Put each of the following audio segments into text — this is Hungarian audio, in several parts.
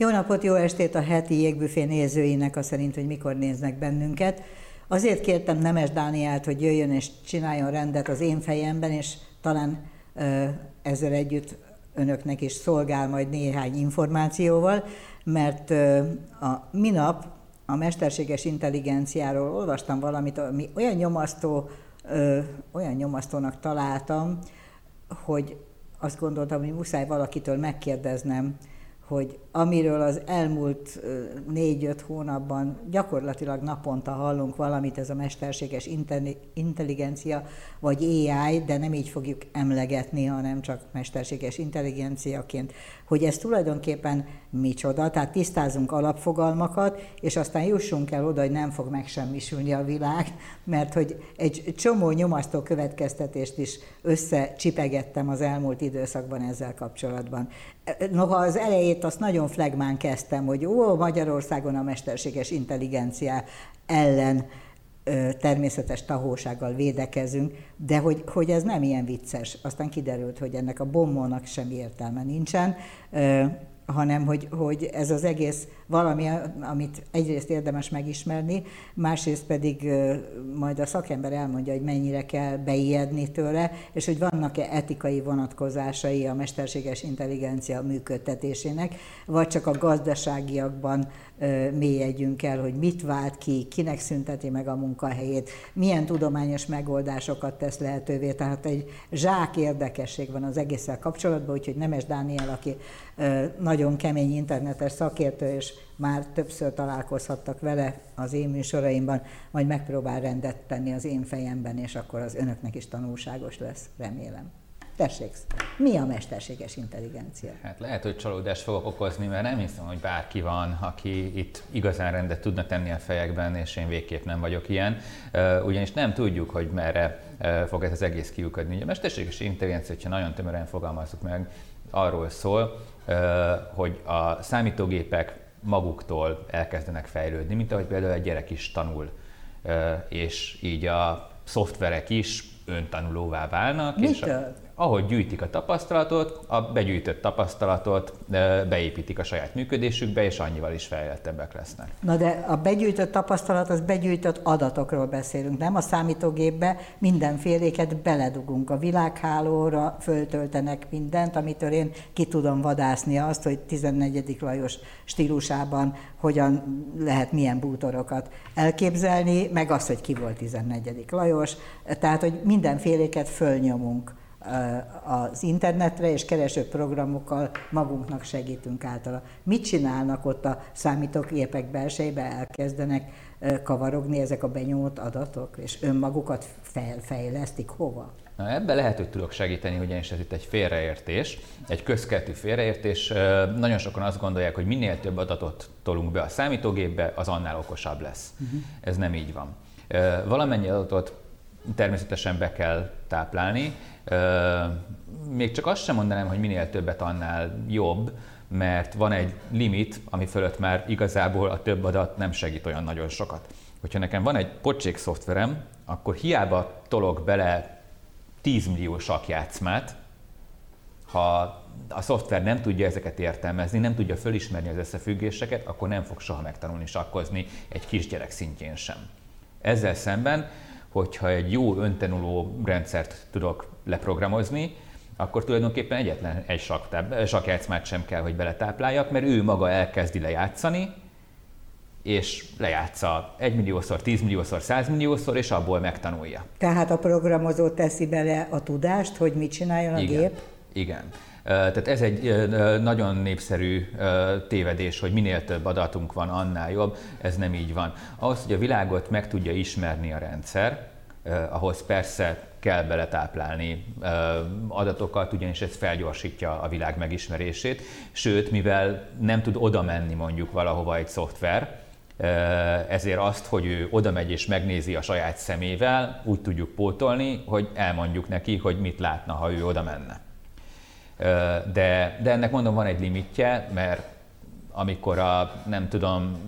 Jó napot, jó estét a heti jégbüfé nézőinek, a szerint, hogy mikor néznek bennünket. Azért kértem Nemes Dánielt, hogy jöjjön és csináljon rendet az én fejemben, és talán ezzel együtt önöknek is szolgál majd néhány információval, mert a minap a mesterséges intelligenciáról olvastam valamit, ami olyan nyomasztó, olyan nyomasztónak találtam, hogy azt gondoltam, hogy muszáj valakitől megkérdeznem, hogy amiről az elmúlt négy-öt hónapban gyakorlatilag naponta hallunk valamit, ez a mesterséges intelligencia, vagy AI, de nem így fogjuk emlegetni, hanem csak mesterséges intelligenciaként, hogy ez tulajdonképpen micsoda, tehát tisztázunk alapfogalmakat, és aztán jussunk el oda, hogy nem fog megsemmisülni a világ, mert hogy egy csomó nyomasztó következtetést is összecsipegettem az elmúlt időszakban ezzel kapcsolatban. Noha az elejét azt nagyon flagmán kezdtem, hogy ó, Magyarországon a mesterséges intelligencia ellen természetes tahósággal védekezünk, de hogy, hogy ez nem ilyen vicces. Aztán kiderült, hogy ennek a bombónak semmi értelme nincsen hanem hogy, hogy ez az egész valami, amit egyrészt érdemes megismerni, másrészt pedig majd a szakember elmondja, hogy mennyire kell beijedni tőle, és hogy vannak-e etikai vonatkozásai a mesterséges intelligencia működtetésének, vagy csak a gazdaságiakban mélyedjünk el, hogy mit vált ki, kinek szünteti meg a munkahelyét, milyen tudományos megoldásokat tesz lehetővé. Tehát egy zsák érdekesség van az egésszel kapcsolatban, úgyhogy Nemes Dániel, aki nagyon kemény internetes szakértő, és már többször találkozhattak vele az én műsoraimban, majd megpróbál rendet tenni az én fejemben, és akkor az önöknek is tanulságos lesz, remélem. Tessék, mi a mesterséges intelligencia? Hát lehet, hogy csalódást fogok okozni, mert nem hiszem, hogy bárki van, aki itt igazán rendet tudna tenni a fejekben, és én végképp nem vagyok ilyen. Ugyanis nem tudjuk, hogy merre fog ez az egész kiukadni. A mesterséges intelligencia, ha nagyon tömören fogalmazzuk meg, arról szól, hogy a számítógépek maguktól elkezdenek fejlődni, mint ahogy például egy gyerek is tanul, és így a szoftverek is öntanulóvá válnak. Mitől? És a, ahogy gyűjtik a tapasztalatot, a begyűjtött tapasztalatot beépítik a saját működésükbe, és annyival is fejlettebbek lesznek. Na de a begyűjtött tapasztalat, az begyűjtött adatokról beszélünk, nem a számítógépbe mindenféléket beledugunk. A világhálóra föltöltenek mindent, amitől én ki tudom vadászni azt, hogy 14. Lajos stílusában hogyan lehet milyen bútorokat elképzelni, meg azt, hogy ki volt 14. Lajos, tehát, hogy mindenféléket fölnyomunk az internetre, és kereső programokkal magunknak segítünk általa. Mit csinálnak ott a számítógépek belsejébe, elkezdenek kavarogni ezek a benyomott adatok, és önmagukat felfejlesztik hova? Na, ebben lehet, hogy tudok segíteni, ugyanis ez itt egy félreértés, egy közkeletű félreértés. Nagyon sokan azt gondolják, hogy minél több adatot tolunk be a számítógépbe, az annál okosabb lesz. Uh-huh. Ez nem így van. Valamennyi adatot természetesen be kell táplálni. Még csak azt sem mondanám, hogy minél többet annál jobb, mert van egy limit, ami fölött már igazából a több adat nem segít olyan nagyon sokat. Hogyha nekem van egy pocsék szoftverem, akkor hiába tolok bele 10 millió sakjátszmát, ha a szoftver nem tudja ezeket értelmezni, nem tudja fölismerni az összefüggéseket, akkor nem fog soha megtanulni sakkozni egy kisgyerek szintjén sem. Ezzel szemben hogyha egy jó öntanuló rendszert tudok leprogramozni, akkor tulajdonképpen egyetlen egy sakjátszmát sem kell, hogy beletápláljak, mert ő maga elkezdi lejátszani, és lejátsza egy milliószor, tízmilliószor, százmilliószor, és abból megtanulja. Tehát a programozó teszi bele a tudást, hogy mit csináljon a Igen. gép? Igen. Tehát ez egy nagyon népszerű tévedés, hogy minél több adatunk van, annál jobb. Ez nem így van. Ahhoz, hogy a világot meg tudja ismerni a rendszer, ahhoz persze kell beletáplálni adatokat, ugyanis ez felgyorsítja a világ megismerését. Sőt, mivel nem tud oda menni mondjuk valahova egy szoftver, ezért azt, hogy ő oda megy és megnézi a saját szemével, úgy tudjuk pótolni, hogy elmondjuk neki, hogy mit látna, ha ő oda menne. De, de ennek mondom, van egy limitje, mert amikor a, nem tudom,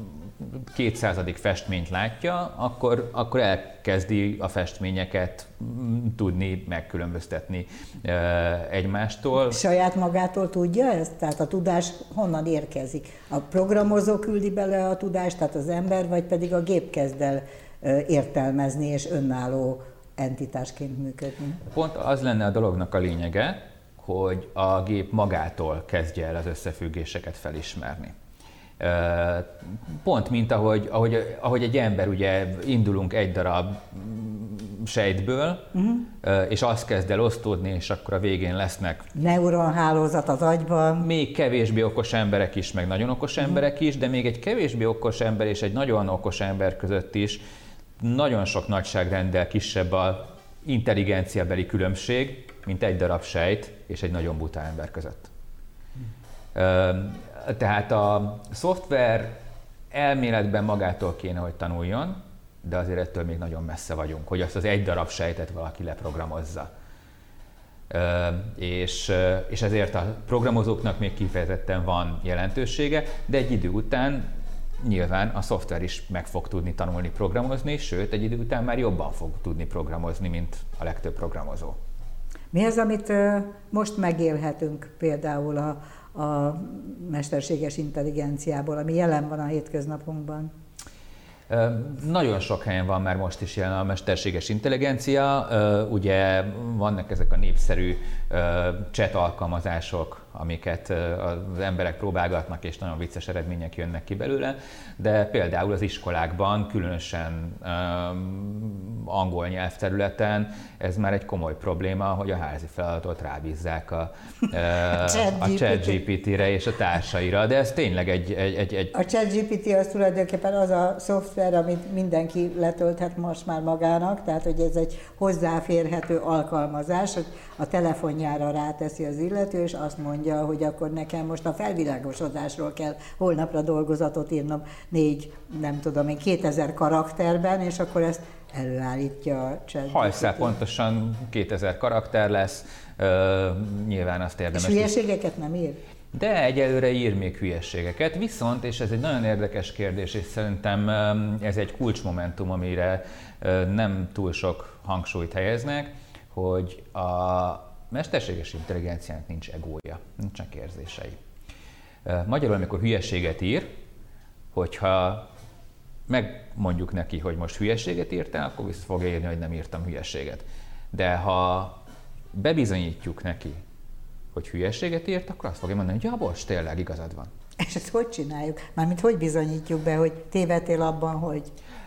kétszázadik festményt látja, akkor, akkor elkezdi a festményeket mm, tudni megkülönböztetni egymástól. Saját magától tudja ezt? Tehát a tudás honnan érkezik? A programozó küldi bele a tudást, tehát az ember, vagy pedig a gép kezd el értelmezni és önálló entitásként működni? Pont az lenne a dolognak a lényege, hogy a gép magától kezdje el az összefüggéseket felismerni. Pont mint ahogy, ahogy, ahogy egy ember, ugye indulunk egy darab sejtből, uh-huh. és azt kezd el osztódni, és akkor a végén lesznek neuronhálózat az agyban. Még kevésbé okos emberek is, meg nagyon okos uh-huh. emberek is, de még egy kevésbé okos ember és egy nagyon okos ember között is nagyon sok nagyságrenddel kisebb a intelligenciabeli különbség, mint egy darab sejt és egy nagyon buta ember között. Tehát a szoftver elméletben magától kéne, hogy tanuljon, de azért ettől még nagyon messze vagyunk, hogy azt az egy darab sejtet valaki leprogramozza. És, és ezért a programozóknak még kifejezetten van jelentősége, de egy idő után nyilván a szoftver is meg fog tudni tanulni programozni, sőt, egy idő után már jobban fog tudni programozni, mint a legtöbb programozó. Mi az, amit most megélhetünk például a, a mesterséges intelligenciából, ami jelen van a hétköznapunkban? Nagyon sok helyen van már most is jelen a mesterséges intelligencia. Ugye vannak ezek a népszerű chat alkalmazások, amiket az emberek próbálgatnak, és nagyon vicces eredmények jönnek ki belőle, de például az iskolákban, különösen angol nyelvterületen ez már egy komoly probléma, hogy a házi feladatot rábízzák a, a ChatGPT-re és a társaira, de ez tényleg egy... egy, egy, egy... A ChatGPT az tulajdonképpen az a szoftver, amit mindenki letölthet most már magának, tehát hogy ez egy hozzáférhető alkalmazás, hogy a telefonjára ráteszi az illető, és azt mondja, hogy akkor nekem most a felvilágosodásról kell holnapra dolgozatot írnom négy, nem tudom én, 2000 karakterben, és akkor ezt előállítja a chat. Hajszál pontosan 2000 karakter lesz, uh, nyilván azt érdemes. És hülyeségeket nem ír? De egyelőre ír még hülyeségeket, viszont, és ez egy nagyon érdekes kérdés, és szerintem ez egy kulcsmomentum, amire nem túl sok hangsúlyt helyeznek, hogy a mesterséges intelligenciának nincs egója, nincsenek érzései. Magyarul, amikor hülyeséget ír, hogyha megmondjuk neki, hogy most hülyeséget írtál, akkor vissza fogja írni, hogy nem írtam hülyeséget. De ha bebizonyítjuk neki, hogy hülyeséget írt, akkor azt fogja mondani, hogy ja, bocs, tényleg igazad van. És ezt hogy csináljuk? Mármint hogy bizonyítjuk be, hogy tévedtél abban, hogy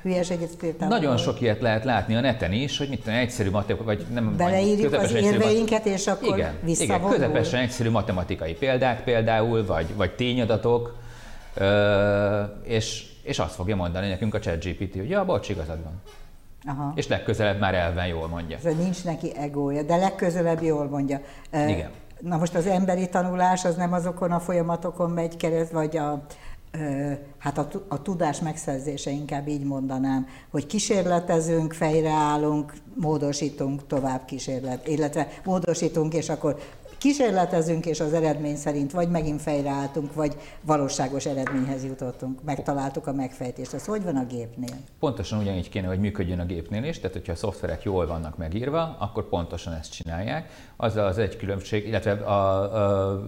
hülyeséget írtál? Nagyon sok ilyet lehet látni a neten is, hogy mit tudom, egyszerű matematikai, vagy nem Beleírjuk az érveinket, és akkor igen, igen, közepesen egyszerű matematikai példák például, vagy, vagy tényadatok, és, és azt fogja mondani nekünk a ChatGPT, hogy ja, bocs, igazad van. Aha. És legközelebb már elven jól mondja. Ez nincs neki egója, de legközelebb jól mondja. Igen. Na most az emberi tanulás az nem azokon a folyamatokon megy keresztül, vagy a, hát a, a tudás megszerzése inkább így mondanám, hogy kísérletezünk, fejreállunk, módosítunk, tovább kísérlet, illetve módosítunk, és akkor kísérletezünk, és az eredmény szerint vagy megint fejreálltunk, vagy valóságos eredményhez jutottunk, megtaláltuk a megfejtést. Ez hogy van a gépnél? Pontosan ugyanígy kéne, hogy működjön a gépnél is, tehát hogyha a szoftverek jól vannak megírva, akkor pontosan ezt csinálják. Az az egy különbség, illetve a, a,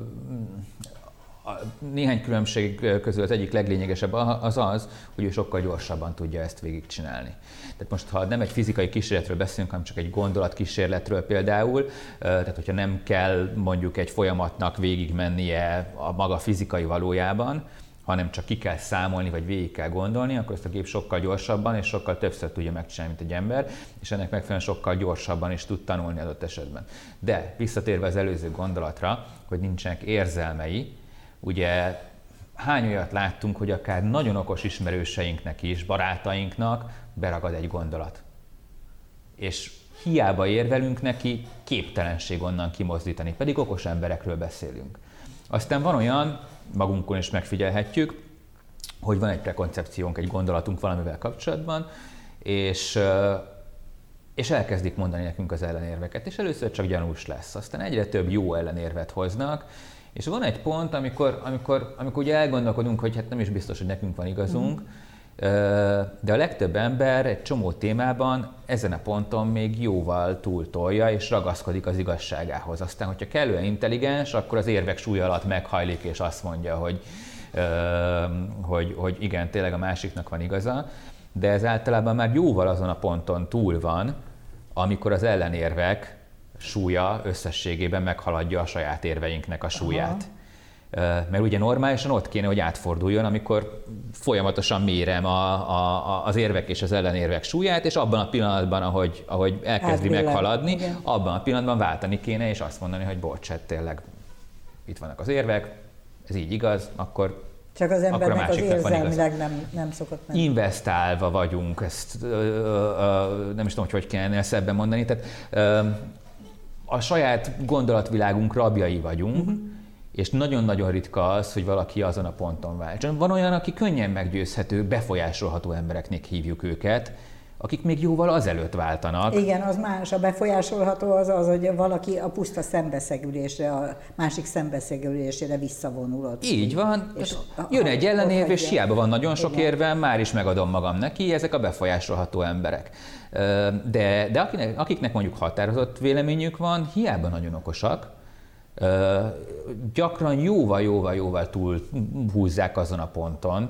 néhány különbség közül az egyik leglényegesebb az az, hogy ő sokkal gyorsabban tudja ezt végigcsinálni. Tehát most, ha nem egy fizikai kísérletről beszélünk, hanem csak egy gondolatkísérletről például, tehát hogyha nem kell mondjuk egy folyamatnak végigmennie a maga fizikai valójában, hanem csak ki kell számolni, vagy végig kell gondolni, akkor ezt a gép sokkal gyorsabban és sokkal többször tudja megcsinálni, mint egy ember, és ennek megfelelően sokkal gyorsabban is tud tanulni adott esetben. De visszatérve az előző gondolatra, hogy nincsenek érzelmei, ugye hány olyat láttunk, hogy akár nagyon okos ismerőseinknek is, barátainknak beragad egy gondolat. És hiába érvelünk neki, képtelenség onnan kimozdítani, pedig okos emberekről beszélünk. Aztán van olyan, magunkon is megfigyelhetjük, hogy van egy prekoncepciónk, egy gondolatunk valamivel kapcsolatban, és, és elkezdik mondani nekünk az ellenérveket, és először csak gyanús lesz, aztán egyre több jó ellenérvet hoznak, és van egy pont, amikor, amikor, amikor ugye elgondolkodunk, hogy hát nem is biztos, hogy nekünk van igazunk, mm de a legtöbb ember egy csomó témában ezen a ponton még jóval túltolja és ragaszkodik az igazságához. Aztán, hogyha kellően intelligens, akkor az érvek súly alatt meghajlik és azt mondja, hogy, hogy, hogy igen, tényleg a másiknak van igaza, de ez általában már jóval azon a ponton túl van, amikor az ellenérvek súlya összességében meghaladja a saját érveinknek a súlyát. Aha. Mert ugye normálisan ott kéne, hogy átforduljon, amikor folyamatosan mérem a, a, az érvek és az ellenérvek súlyát, és abban a pillanatban, ahogy, ahogy elkezdi Átbillen. meghaladni, Igen. abban a pillanatban váltani kéne, és azt mondani, hogy bocs, hát tényleg itt vannak az érvek, ez így igaz, akkor csak az embernek az érzelmileg nem, nem szokott menni. Investálva vagyunk, ezt ö, ö, nem is tudom, hogy hogy kellene ezt ebben mondani. Tehát ö, a saját gondolatvilágunk rabjai vagyunk, uh-huh és nagyon-nagyon ritka az, hogy valaki azon a ponton váltson. Van olyan, aki könnyen meggyőzhető, befolyásolható embereknek hívjuk őket, akik még jóval azelőtt váltanak. Igen, az más. A befolyásolható az az, hogy valaki a puszta szembeszegülésre, a másik szembeszegülésére visszavonul Így van. És jön egy ellenérv, és hiába van nagyon sok Igen. érvem, már is megadom magam neki, ezek a befolyásolható emberek. De, de akiknek, akiknek mondjuk határozott véleményük van, hiába nagyon okosak, gyakran jóval-jóval-jóval túl húzzák azon a ponton,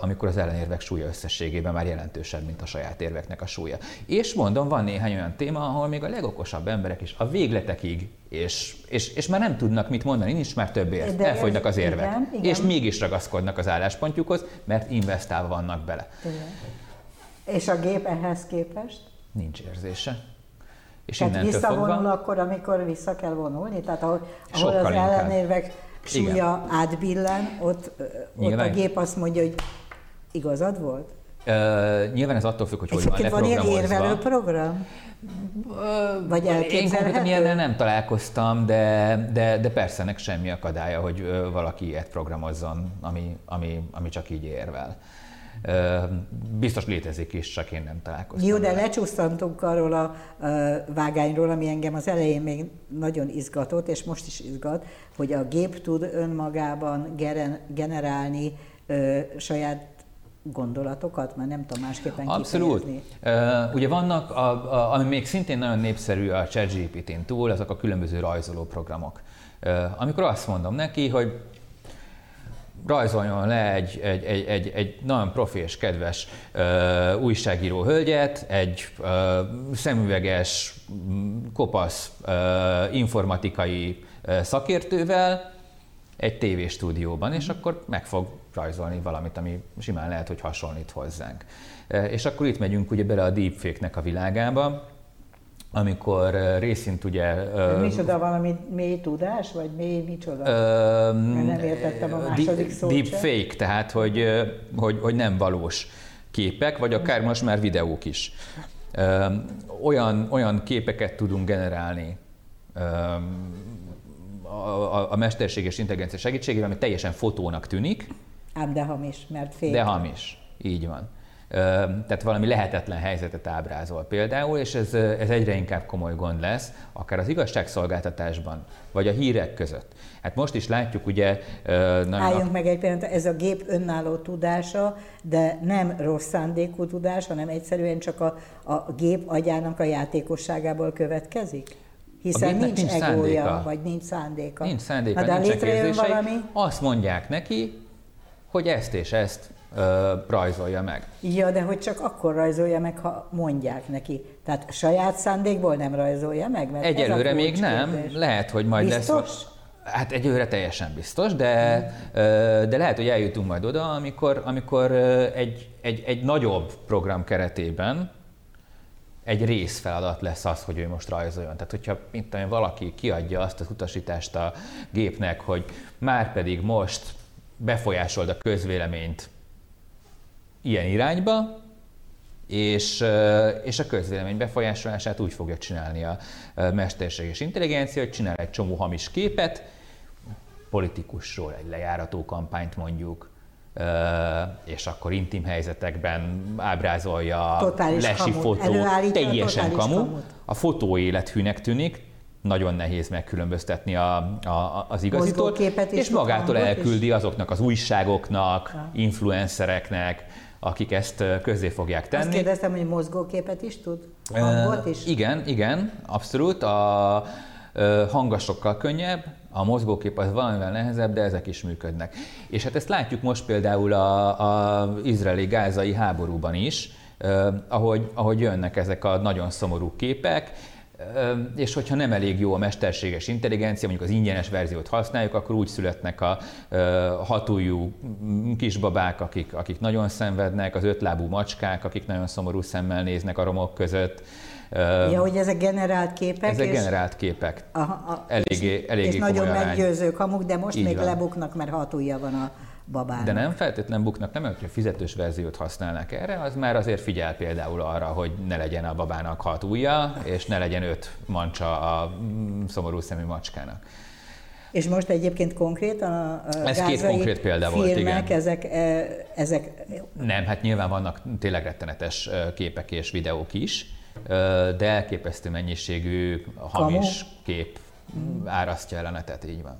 amikor az ellenérvek súlya összességében már jelentősebb, mint a saját érveknek a súlya. És mondom, van néhány olyan téma, ahol még a legokosabb emberek is a végletekig, és, és, és már nem tudnak mit mondani, nincs már több érv, De elfogynak az érvek, igen, igen. és mégis ragaszkodnak az álláspontjukhoz, mert investálva vannak bele. Igen. És a gép ehhez képest? Nincs érzése. És Tehát visszavonul fogva, akkor, amikor vissza kell vonulni? Tehát ahol, ahol az ellenérvek súlya átbillen, ott, ott a gép azt mondja, hogy igazad volt? Uh, nyilván ez attól függ, hogy hogy van van ilyen érvelő program? Vagy Én konkrétan ilyennel nem találkoztam, de, de, de persze ennek semmi akadálya, hogy valaki ilyet programozzon, ami, ami, ami csak így érvel. Biztos létezik is, csak én nem találkoztam. Jó, de lecsúsztantunk arról a vágányról, ami engem az elején még nagyon izgatott, és most is izgat, hogy a gép tud önmagában generálni saját gondolatokat, mert nem tudom másképpen Abszolút. Kifejezni. Uh, ugye vannak, a, a, ami még szintén nagyon népszerű a ChatGPT-n túl, azok a különböző rajzoló programok. Uh, amikor azt mondom neki, hogy rajzoljon le egy, egy, egy, egy, egy nagyon profi és kedves ö, újságíró hölgyet, egy ö, szemüveges, kopasz ö, informatikai ö, szakértővel egy tévéstúdióban, és akkor meg fog rajzolni valamit, ami simán lehet, hogy hasonlít hozzánk. És akkor itt megyünk ugye bele a deepfake-nek a világába, amikor részint ugye... Uh, micsoda valami mély tudás, vagy mély micsoda? Uh, nem értettem a második szót Deep sem. fake, tehát hogy, hogy, hogy nem valós képek, vagy akár most már videók is. Uh, olyan, olyan képeket tudunk generálni a, a, a mesterséges intelligencia segítségével, ami teljesen fotónak tűnik. Ám de hamis, mert fake. De hamis, így van tehát valami lehetetlen helyzetet ábrázol például, és ez, ez egyre inkább komoly gond lesz, akár az igazságszolgáltatásban, vagy a hírek között. Hát most is látjuk ugye... Nagyon Álljunk meg egy pillanat, ez a gép önálló tudása, de nem rossz szándékú tudás, hanem egyszerűen csak a, a gép agyának a játékosságából következik? Hiszen nincs, nincs egója, szándéka. vagy nincs szándéka. Nincs szándéka, Na, de nincs valami... Azt mondják neki, hogy ezt és ezt ö, rajzolja meg. Ja, de hogy csak akkor rajzolja meg, ha mondják neki. Tehát saját szándékból nem rajzolja meg? Mert Egyelőre még nem. Lehet, hogy majd biztos? lesz. Hát egyőre teljesen biztos, de, hmm. de lehet, hogy eljutunk majd oda, amikor, amikor egy, egy, egy nagyobb program keretében egy részfeladat lesz az, hogy ő most rajzoljon. Tehát, hogyha mint tudom, valaki kiadja azt az utasítást a gépnek, hogy már pedig most befolyásold a közvéleményt ilyen irányba, és, és a közvélemény befolyásolását úgy fogja csinálni a mesterséges intelligencia, hogy csinál egy csomó hamis képet, politikusról egy lejárató kampányt mondjuk, és akkor intim helyzetekben ábrázolja totális lesi kamut. fotó, teljesen kamu. Kamut. A fotó élethűnek tűnik, nagyon nehéz megkülönböztetni a, a, az igazítót, és magától elküldi azoknak az újságoknak, influencereknek, akik ezt közzé fogják tenni. Azt kérdeztem, hogy mozgóképet is tud? Hangot is? Igen, igen, abszolút. A hanga sokkal könnyebb, a mozgókép az valamivel nehezebb, de ezek is működnek. És hát ezt látjuk most például a, a izraeli-gázai háborúban is, uh, ahogy, ahogy jönnek ezek a nagyon szomorú képek, és hogyha nem elég jó a mesterséges intelligencia, mondjuk az ingyenes verziót használjuk, akkor úgy születnek a hatújú kisbabák, akik, akik nagyon szenvednek, az ötlábú macskák, akik nagyon szomorú szemmel néznek a romok között. Ja, hogy ezek generált képek. Ezek és... generált képek. Aha, a, eléggé, és, eléggé és nagyon meggyőzők hamuk, de most Így még van. lebuknak, mert hatúja van a babának. De nem feltétlenül buknak, nem, hogyha fizetős verziót használnak erre, az már azért figyel például arra, hogy ne legyen a babának hat ujja, és ne legyen öt mancsa a mm, szomorú szemű macskának. És most egyébként konkrét a, Ez két konkrét példa filmek, volt, igen. Ezek, e, ezek... Nem, hát nyilván vannak tényleg rettenetes e, képek és videók is, e, de elképesztő mennyiségű hamis Kamu? kép árasztja el a netet, így van.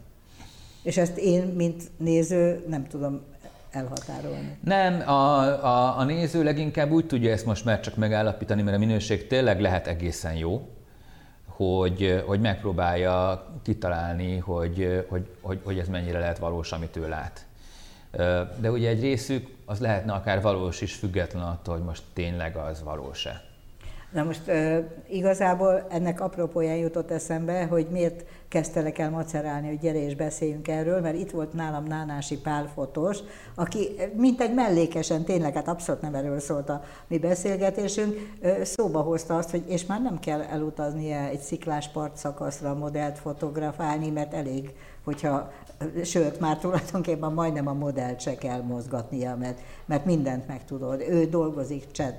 És ezt én, mint néző nem tudom elhatárolni. Nem, a, a, a néző leginkább úgy tudja ezt most már csak megállapítani, mert a minőség tényleg lehet egészen jó, hogy, hogy megpróbálja kitalálni, hogy, hogy, hogy, hogy ez mennyire lehet valós, amit ő lát. De ugye egy részük az lehetne akár valós is, független attól, hogy most tényleg az valós-e. Na most igazából ennek apropóján jutott eszembe, hogy miért kezdtelek el macerálni, hogy gyere és beszéljünk erről, mert itt volt nálam Nánási Pál fotós, aki mint egy mellékesen, tényleg, hát abszolút nem erről szólt a mi beszélgetésünk, szóba hozta azt, hogy és már nem kell elutaznia egy sziklás partszakaszra modellt fotografálni, mert elég, hogyha sőt, már tulajdonképpen majdnem a modellt se kell mozgatnia, mert, mert mindent meg tudod. Ő dolgozik chat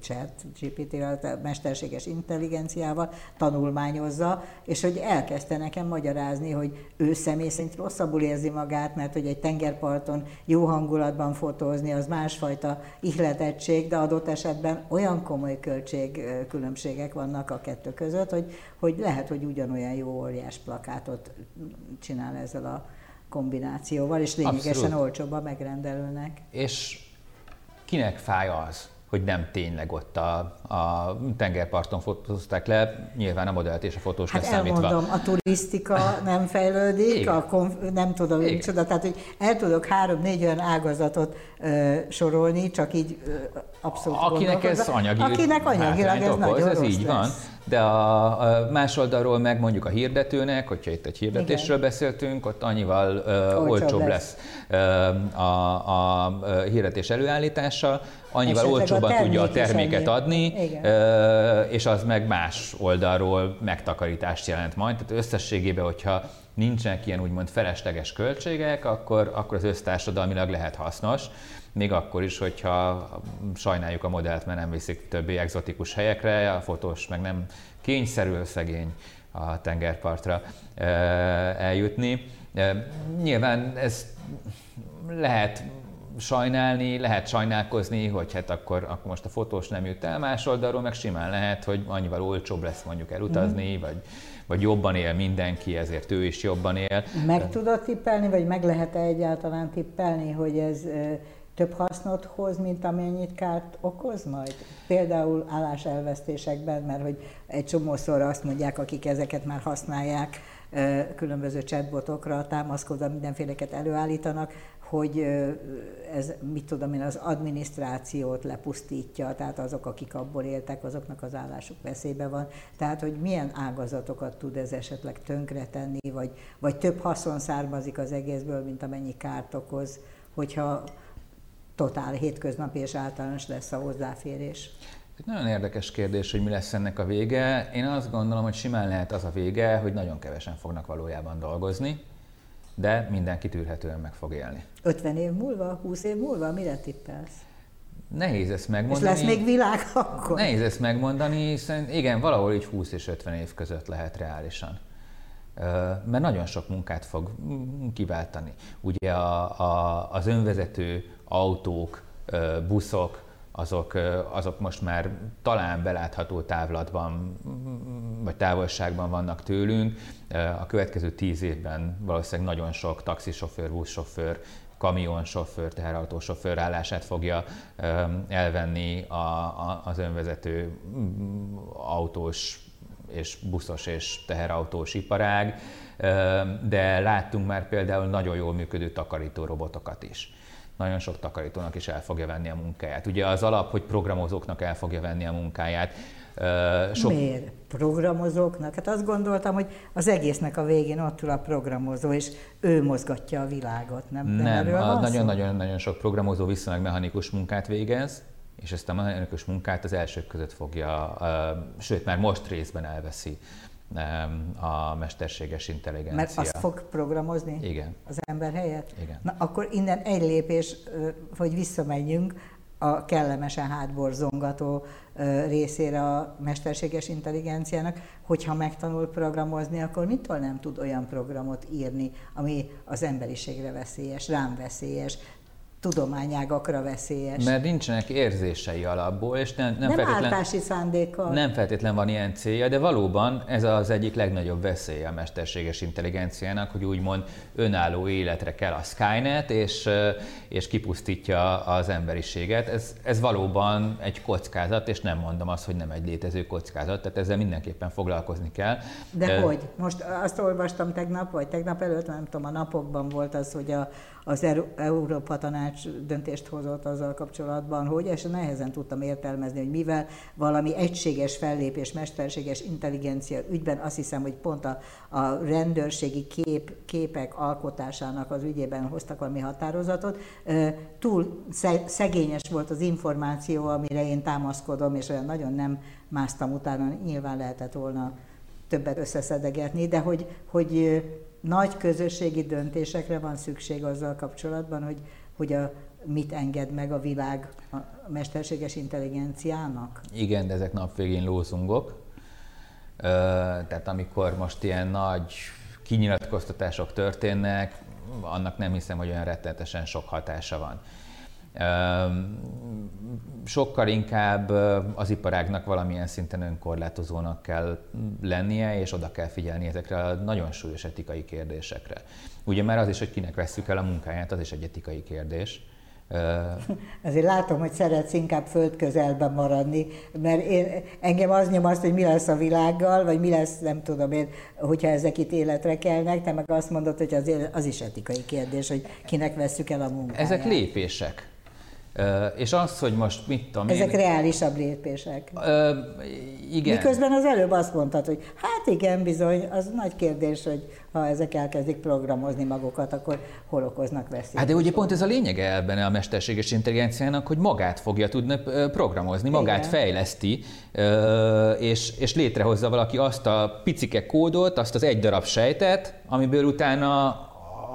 chat GPT-vel, mesterséges intelligenciával tanulmányozza, és hogy elkezdte nekem magyarázni, hogy ő személy szerint rosszabbul érzi magát, mert hogy egy tengerparton jó hangulatban fotózni az másfajta ihletettség, de adott esetben olyan komoly költségkülönbségek vannak a kettő között, hogy, hogy lehet, hogy ugyanolyan jó óriás plakátot csinál ezzel a kombinációval, és lényegesen Abszolút. olcsóbb a megrendelőnek. És kinek fáj az, hogy nem tényleg ott a, a tengerparton fotózták le, nyilván a modellt és a fotós hát leszámítva. elmondom, a turisztika nem fejlődik, a konf, nem tudom, hogy micsoda, tehát hogy el tudok három-négy olyan ágazatot ö, sorolni, csak így ö, abszolút Akinek ez anyagi Akinek anyagilag ez okoz, nagyon ez így lesz. van de a, a más oldalról meg mondjuk a hirdetőnek, hogyha itt egy hirdetésről Igen. beszéltünk, ott annyival uh, olcsóbb lesz, lesz uh, a, a hirdetés előállítása, annyival Esetleg olcsóbban tudja a terméket adni, uh, és az meg más oldalról megtakarítást jelent majd. Tehát összességében, hogyha nincsenek ilyen úgymond felesleges költségek, akkor, akkor az össztársadalmilag lehet hasznos még akkor is, hogyha sajnáljuk a modellt, mert nem viszik többi egzotikus helyekre, a fotós meg nem kényszerül szegény a tengerpartra eljutni. Nyilván ez lehet sajnálni, lehet sajnálkozni, hogy hát akkor, akkor most a fotós nem jut el, más oldalról meg simán lehet, hogy annyival olcsóbb lesz mondjuk elutazni, mm. vagy, vagy jobban él mindenki, ezért ő is jobban él. Meg tudod tippelni, vagy meg lehet-e egyáltalán tippelni, hogy ez több hasznot hoz, mint amennyit kárt okoz majd? Például álláselvesztésekben, mert hogy egy csomószor azt mondják, akik ezeket már használják, különböző chatbotokra támaszkodva mindenféleket előállítanak, hogy ez, mit tudom én, az adminisztrációt lepusztítja, tehát azok, akik abból éltek, azoknak az állásuk veszélybe van. Tehát, hogy milyen ágazatokat tud ez esetleg tönkretenni, vagy, vagy több haszon származik az egészből, mint amennyi kárt okoz, hogyha totál hétköznapi és általános lesz a hozzáférés. Egy nagyon érdekes kérdés, hogy mi lesz ennek a vége. Én azt gondolom, hogy simán lehet az a vége, hogy nagyon kevesen fognak valójában dolgozni, de mindenki tűrhetően meg fog élni. 50 év múlva, 20 év múlva mire tippelsz? Nehéz ezt megmondani. És lesz még világ akkor? Nehéz ezt megmondani, hiszen igen, valahol így 20 és 50 év között lehet reálisan mert nagyon sok munkát fog kiváltani. Ugye a, a, az önvezető autók, buszok, azok, azok most már talán belátható távlatban vagy távolságban vannak tőlünk. A következő tíz évben valószínűleg nagyon sok taxisofőr, buszsofőr, kamionsofőr, teherautósofőr állását fogja elvenni a, a, az önvezető mm, autós és buszos és teherautós iparág, de láttunk már például nagyon jól működő takarító robotokat is nagyon sok takarítónak is el fogja venni a munkáját. Ugye az alap, hogy programozóknak el fogja venni a munkáját. Sok... Miért? Programozóknak? Hát azt gondoltam, hogy az egésznek a végén ott ül a programozó, és ő mozgatja a világot, nem? Nem, nagyon-nagyon-nagyon sok programozó viszonylag mechanikus munkát végez, és ezt a mechanikus munkát az elsők között fogja, sőt már most részben elveszi a mesterséges intelligencia. Mert azt fog programozni Igen. az ember helyett? Igen. Na akkor innen egy lépés, hogy visszamenjünk a kellemesen hátborzongató részére a mesterséges intelligenciának, hogyha megtanul programozni, akkor mitől nem tud olyan programot írni, ami az emberiségre veszélyes, rám veszélyes, tudományágakra veszélyes. Mert nincsenek érzései alapból, és nem, nem, nem feltétlen, szándékkal. Nem feltétlen van ilyen célja, de valóban ez az egyik legnagyobb veszélye a mesterséges intelligenciának, hogy úgymond önálló életre kell a Skynet, és, és kipusztítja az emberiséget. Ez, ez valóban egy kockázat, és nem mondom azt, hogy nem egy létező kockázat, tehát ezzel mindenképpen foglalkozni kell. De uh, hogy? Most azt olvastam tegnap, vagy tegnap előtt, nem tudom, a napokban volt az, hogy a, az Európa Tanács döntést hozott azzal kapcsolatban, hogy, és nehezen tudtam értelmezni, hogy mivel valami egységes fellépés, mesterséges intelligencia ügyben azt hiszem, hogy pont a, a rendőrségi kép, képek alkotásának az ügyében hoztak valami határozatot, túl szegényes volt az információ, amire én támaszkodom, és olyan nagyon nem másztam utána, nyilván lehetett volna többet összeszedegetni, de hogy, hogy nagy közösségi döntésekre van szükség azzal kapcsolatban, hogy, hogy a, mit enged meg a világ a mesterséges intelligenciának? Igen, de ezek napvégén lózungok. Tehát amikor most ilyen nagy kinyilatkoztatások történnek, annak nem hiszem, hogy olyan rettenetesen sok hatása van sokkal inkább az iparágnak valamilyen szinten önkorlátozónak kell lennie, és oda kell figyelni ezekre a nagyon súlyos etikai kérdésekre. Ugye már az is, hogy kinek vesszük el a munkáját, az is egy etikai kérdés. Azért látom, hogy szeretsz inkább földközelben maradni, mert én, engem az nyom azt, hogy mi lesz a világgal, vagy mi lesz, nem tudom én, hogyha ezek itt életre kelnek, te meg azt mondod, hogy az, az is etikai kérdés, hogy kinek vesszük el a munkáját. Ezek lépések. És az, hogy most mit tudom Ezek én... reálisabb lépések. Ö, igen. Miközben az előbb azt mondtad, hogy hát igen, bizony, az nagy kérdés, hogy ha ezek elkezdik programozni magukat, akkor hol okoznak veszélyt. Hát de ugye pont ez a lényege ebben a mesterséges intelligenciának, hogy magát fogja tudni programozni, magát igen. fejleszti, és, és létrehozza valaki azt a picike kódot, azt az egy darab sejtet, amiből utána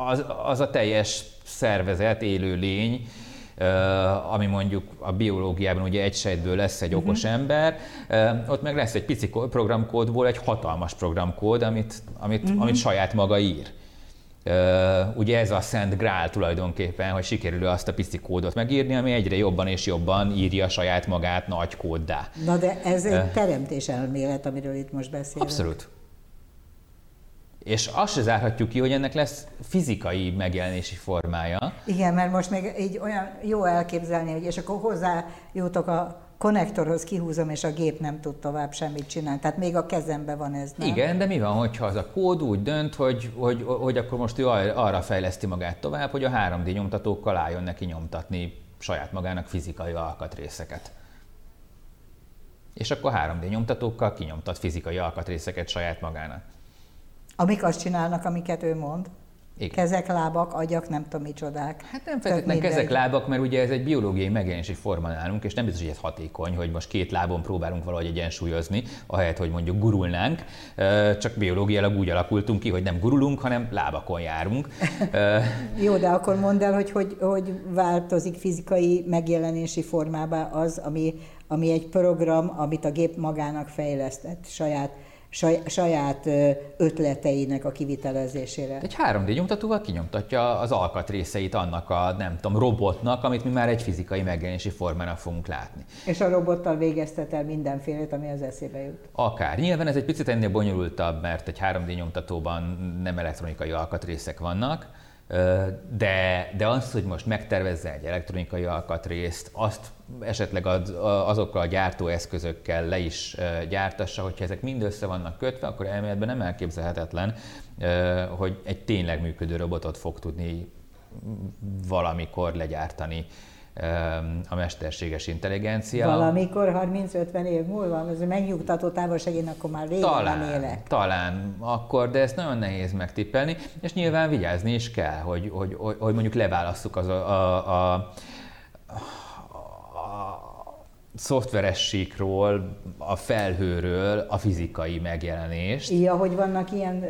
az, az a teljes szervezet, élő lény, ami mondjuk a biológiában ugye egy sejtből lesz egy okos uh-huh. ember, ott meg lesz egy pici programkódból egy hatalmas programkód, amit, amit, uh-huh. amit saját maga ír. Ugye ez a szent grál tulajdonképpen, hogy sikerül azt a pici kódot megírni, ami egyre jobban és jobban írja saját magát nagy kóddá. Na de ez egy teremtés elmélet, amiről itt most beszélünk. Abszolút. És azt se zárhatjuk ki, hogy ennek lesz fizikai megjelenési formája. Igen, mert most még így olyan jó elképzelni, hogy és akkor hozzájutok a konnektorhoz kihúzom, és a gép nem tud tovább semmit csinálni. Tehát még a kezembe van ez, nem? Igen, de mi van, hogyha az a kód úgy dönt, hogy, hogy, hogy akkor most ő arra fejleszti magát tovább, hogy a 3D nyomtatókkal álljon neki nyomtatni saját magának fizikai alkatrészeket. És akkor 3D nyomtatókkal kinyomtat fizikai alkatrészeket saját magának. Amik azt csinálnak, amiket ő mond. Igen. Kezek, lábak, agyak, nem tudom micsodák. Hát nem feltétlenül kezek, lábak, mert ugye ez egy biológiai megjelenési forma nálunk, és nem biztos, hogy ez hatékony, hogy most két lábon próbálunk valahogy egyensúlyozni, ahelyett, hogy mondjuk gurulnánk, csak biológiailag úgy alakultunk ki, hogy nem gurulunk, hanem lábakon járunk. Jó, de akkor mondd el, hogy, hogy hogy változik fizikai megjelenési formába az, ami, ami egy program, amit a gép magának fejlesztett, saját saját ötleteinek a kivitelezésére. Egy 3D nyomtatóval kinyomtatja az alkatrészeit annak a, nem tudom, robotnak, amit mi már egy fizikai megjelenési formának fogunk látni. És a robottal végeztet el mindenfélét, ami az eszébe jut. Akár. Nyilván ez egy picit ennél bonyolultabb, mert egy 3D nyomtatóban nem elektronikai alkatrészek vannak, de, de az, hogy most megtervezze egy elektronikai alkatrészt, azt esetleg az, azokkal a gyártóeszközökkel le is gyártassa, hogyha ezek mind össze vannak kötve, akkor elméletben nem elképzelhetetlen, hogy egy tényleg működő robotot fog tudni valamikor legyártani a mesterséges intelligencia. Valamikor 30-50 év múlva, ez megnyugtató távolságén, akkor már régen talán, nem élek. Talán akkor, de ezt nagyon nehéz megtippelni, és nyilván vigyázni is kell, hogy, hogy, hogy, hogy mondjuk leválasszuk az a, a, a, a szoftveres síkról, a felhőről a fizikai megjelenést. Ja, hogy vannak ilyen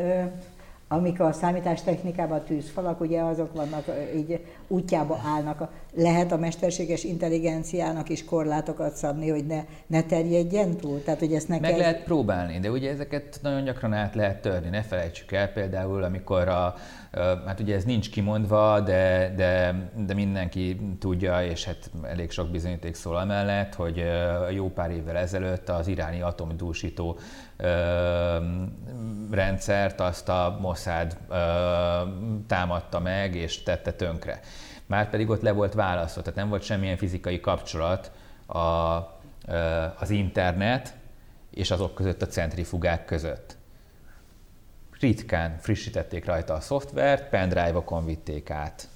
amik a számítástechnikában tűzfalak, ugye azok vannak, így útjába állnak. Lehet a mesterséges intelligenciának is korlátokat szabni, hogy ne, ne terjedjen túl? Tehát, hogy ezt ne Meg kell... lehet próbálni, de ugye ezeket nagyon gyakran át lehet törni. Ne felejtsük el például, amikor a, hát ugye ez nincs kimondva, de, de, de mindenki tudja, és hát elég sok bizonyíték szól amellett, hogy jó pár évvel ezelőtt az iráni atomdúsító rendszert azt a Mossad támadta meg és tette tönkre. Már pedig ott le volt választva, tehát nem volt semmilyen fizikai kapcsolat a, az internet és azok között a centrifugák között. Ritkán frissítették rajta a szoftvert, pendrive-okon vitték át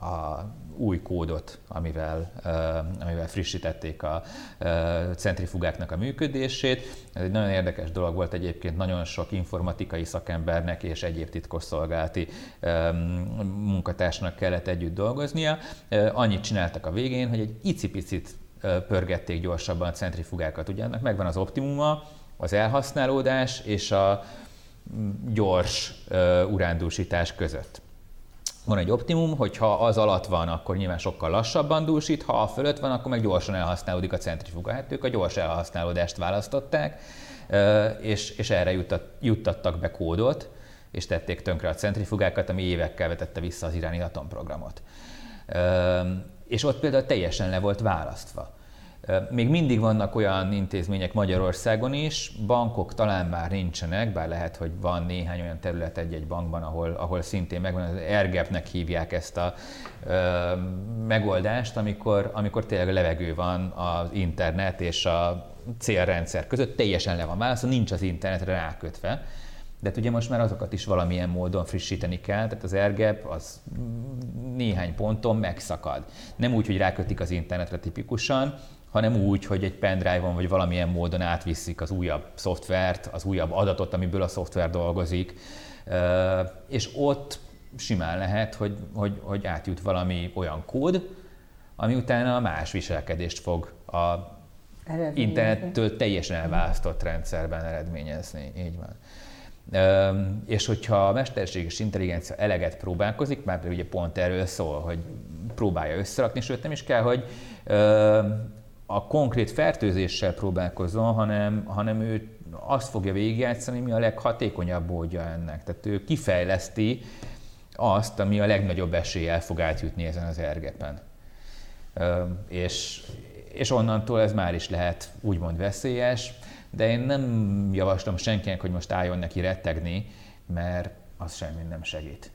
a új kódot, amivel, amivel frissítették a centrifugáknak a működését. Ez egy nagyon érdekes dolog volt egyébként, nagyon sok informatikai szakembernek és egyéb titkosszolgálati munkatársnak kellett együtt dolgoznia. Annyit csináltak a végén, hogy egy icipicit pörgették gyorsabban a centrifugákat. Ugye ennek megvan az optimuma, az elhasználódás és a gyors urándúsítás között van egy optimum, hogyha az alatt van, akkor nyilván sokkal lassabban dúsít, ha a fölött van, akkor meg gyorsan elhasználódik a centrifuga. Hát ők a gyors elhasználódást választották, és, és erre juttat, juttattak be kódot, és tették tönkre a centrifugákat, ami évekkel vetette vissza az iráni atomprogramot. És ott például teljesen le volt választva. Még mindig vannak olyan intézmények Magyarországon is, bankok talán már nincsenek, bár lehet, hogy van néhány olyan terület egy-egy bankban, ahol, ahol szintén megvan, az ergep hívják ezt a ö, megoldást, amikor, amikor tényleg levegő van az internet és a célrendszer között, teljesen le van választva, nincs az internetre rákötve. De hát ugye most már azokat is valamilyen módon frissíteni kell, tehát az ergep az néhány ponton megszakad. Nem úgy, hogy rákötik az internetre tipikusan, hanem úgy, hogy egy pendrive-on vagy valamilyen módon átviszik az újabb szoftvert, az újabb adatot, amiből a szoftver dolgozik, és ott simán lehet, hogy, hogy, hogy átjut valami olyan kód, ami utána más viselkedést fog a internettől teljesen elválasztott rendszerben eredményezni. Így van. És hogyha a mesterséges intelligencia eleget próbálkozik, már ugye pont erről szól, hogy próbálja összerakni, sőt nem is kell, hogy a konkrét fertőzéssel próbálkozom, hanem, hanem ő azt fogja végigjátszani, mi a leghatékonyabb módja ennek. Tehát ő kifejleszti azt, ami a legnagyobb eséllyel fog átjutni ezen az ergepen. És, és onnantól ez már is lehet úgymond veszélyes, de én nem javaslom senkinek, hogy most álljon neki rettegni, mert az semmi nem segít.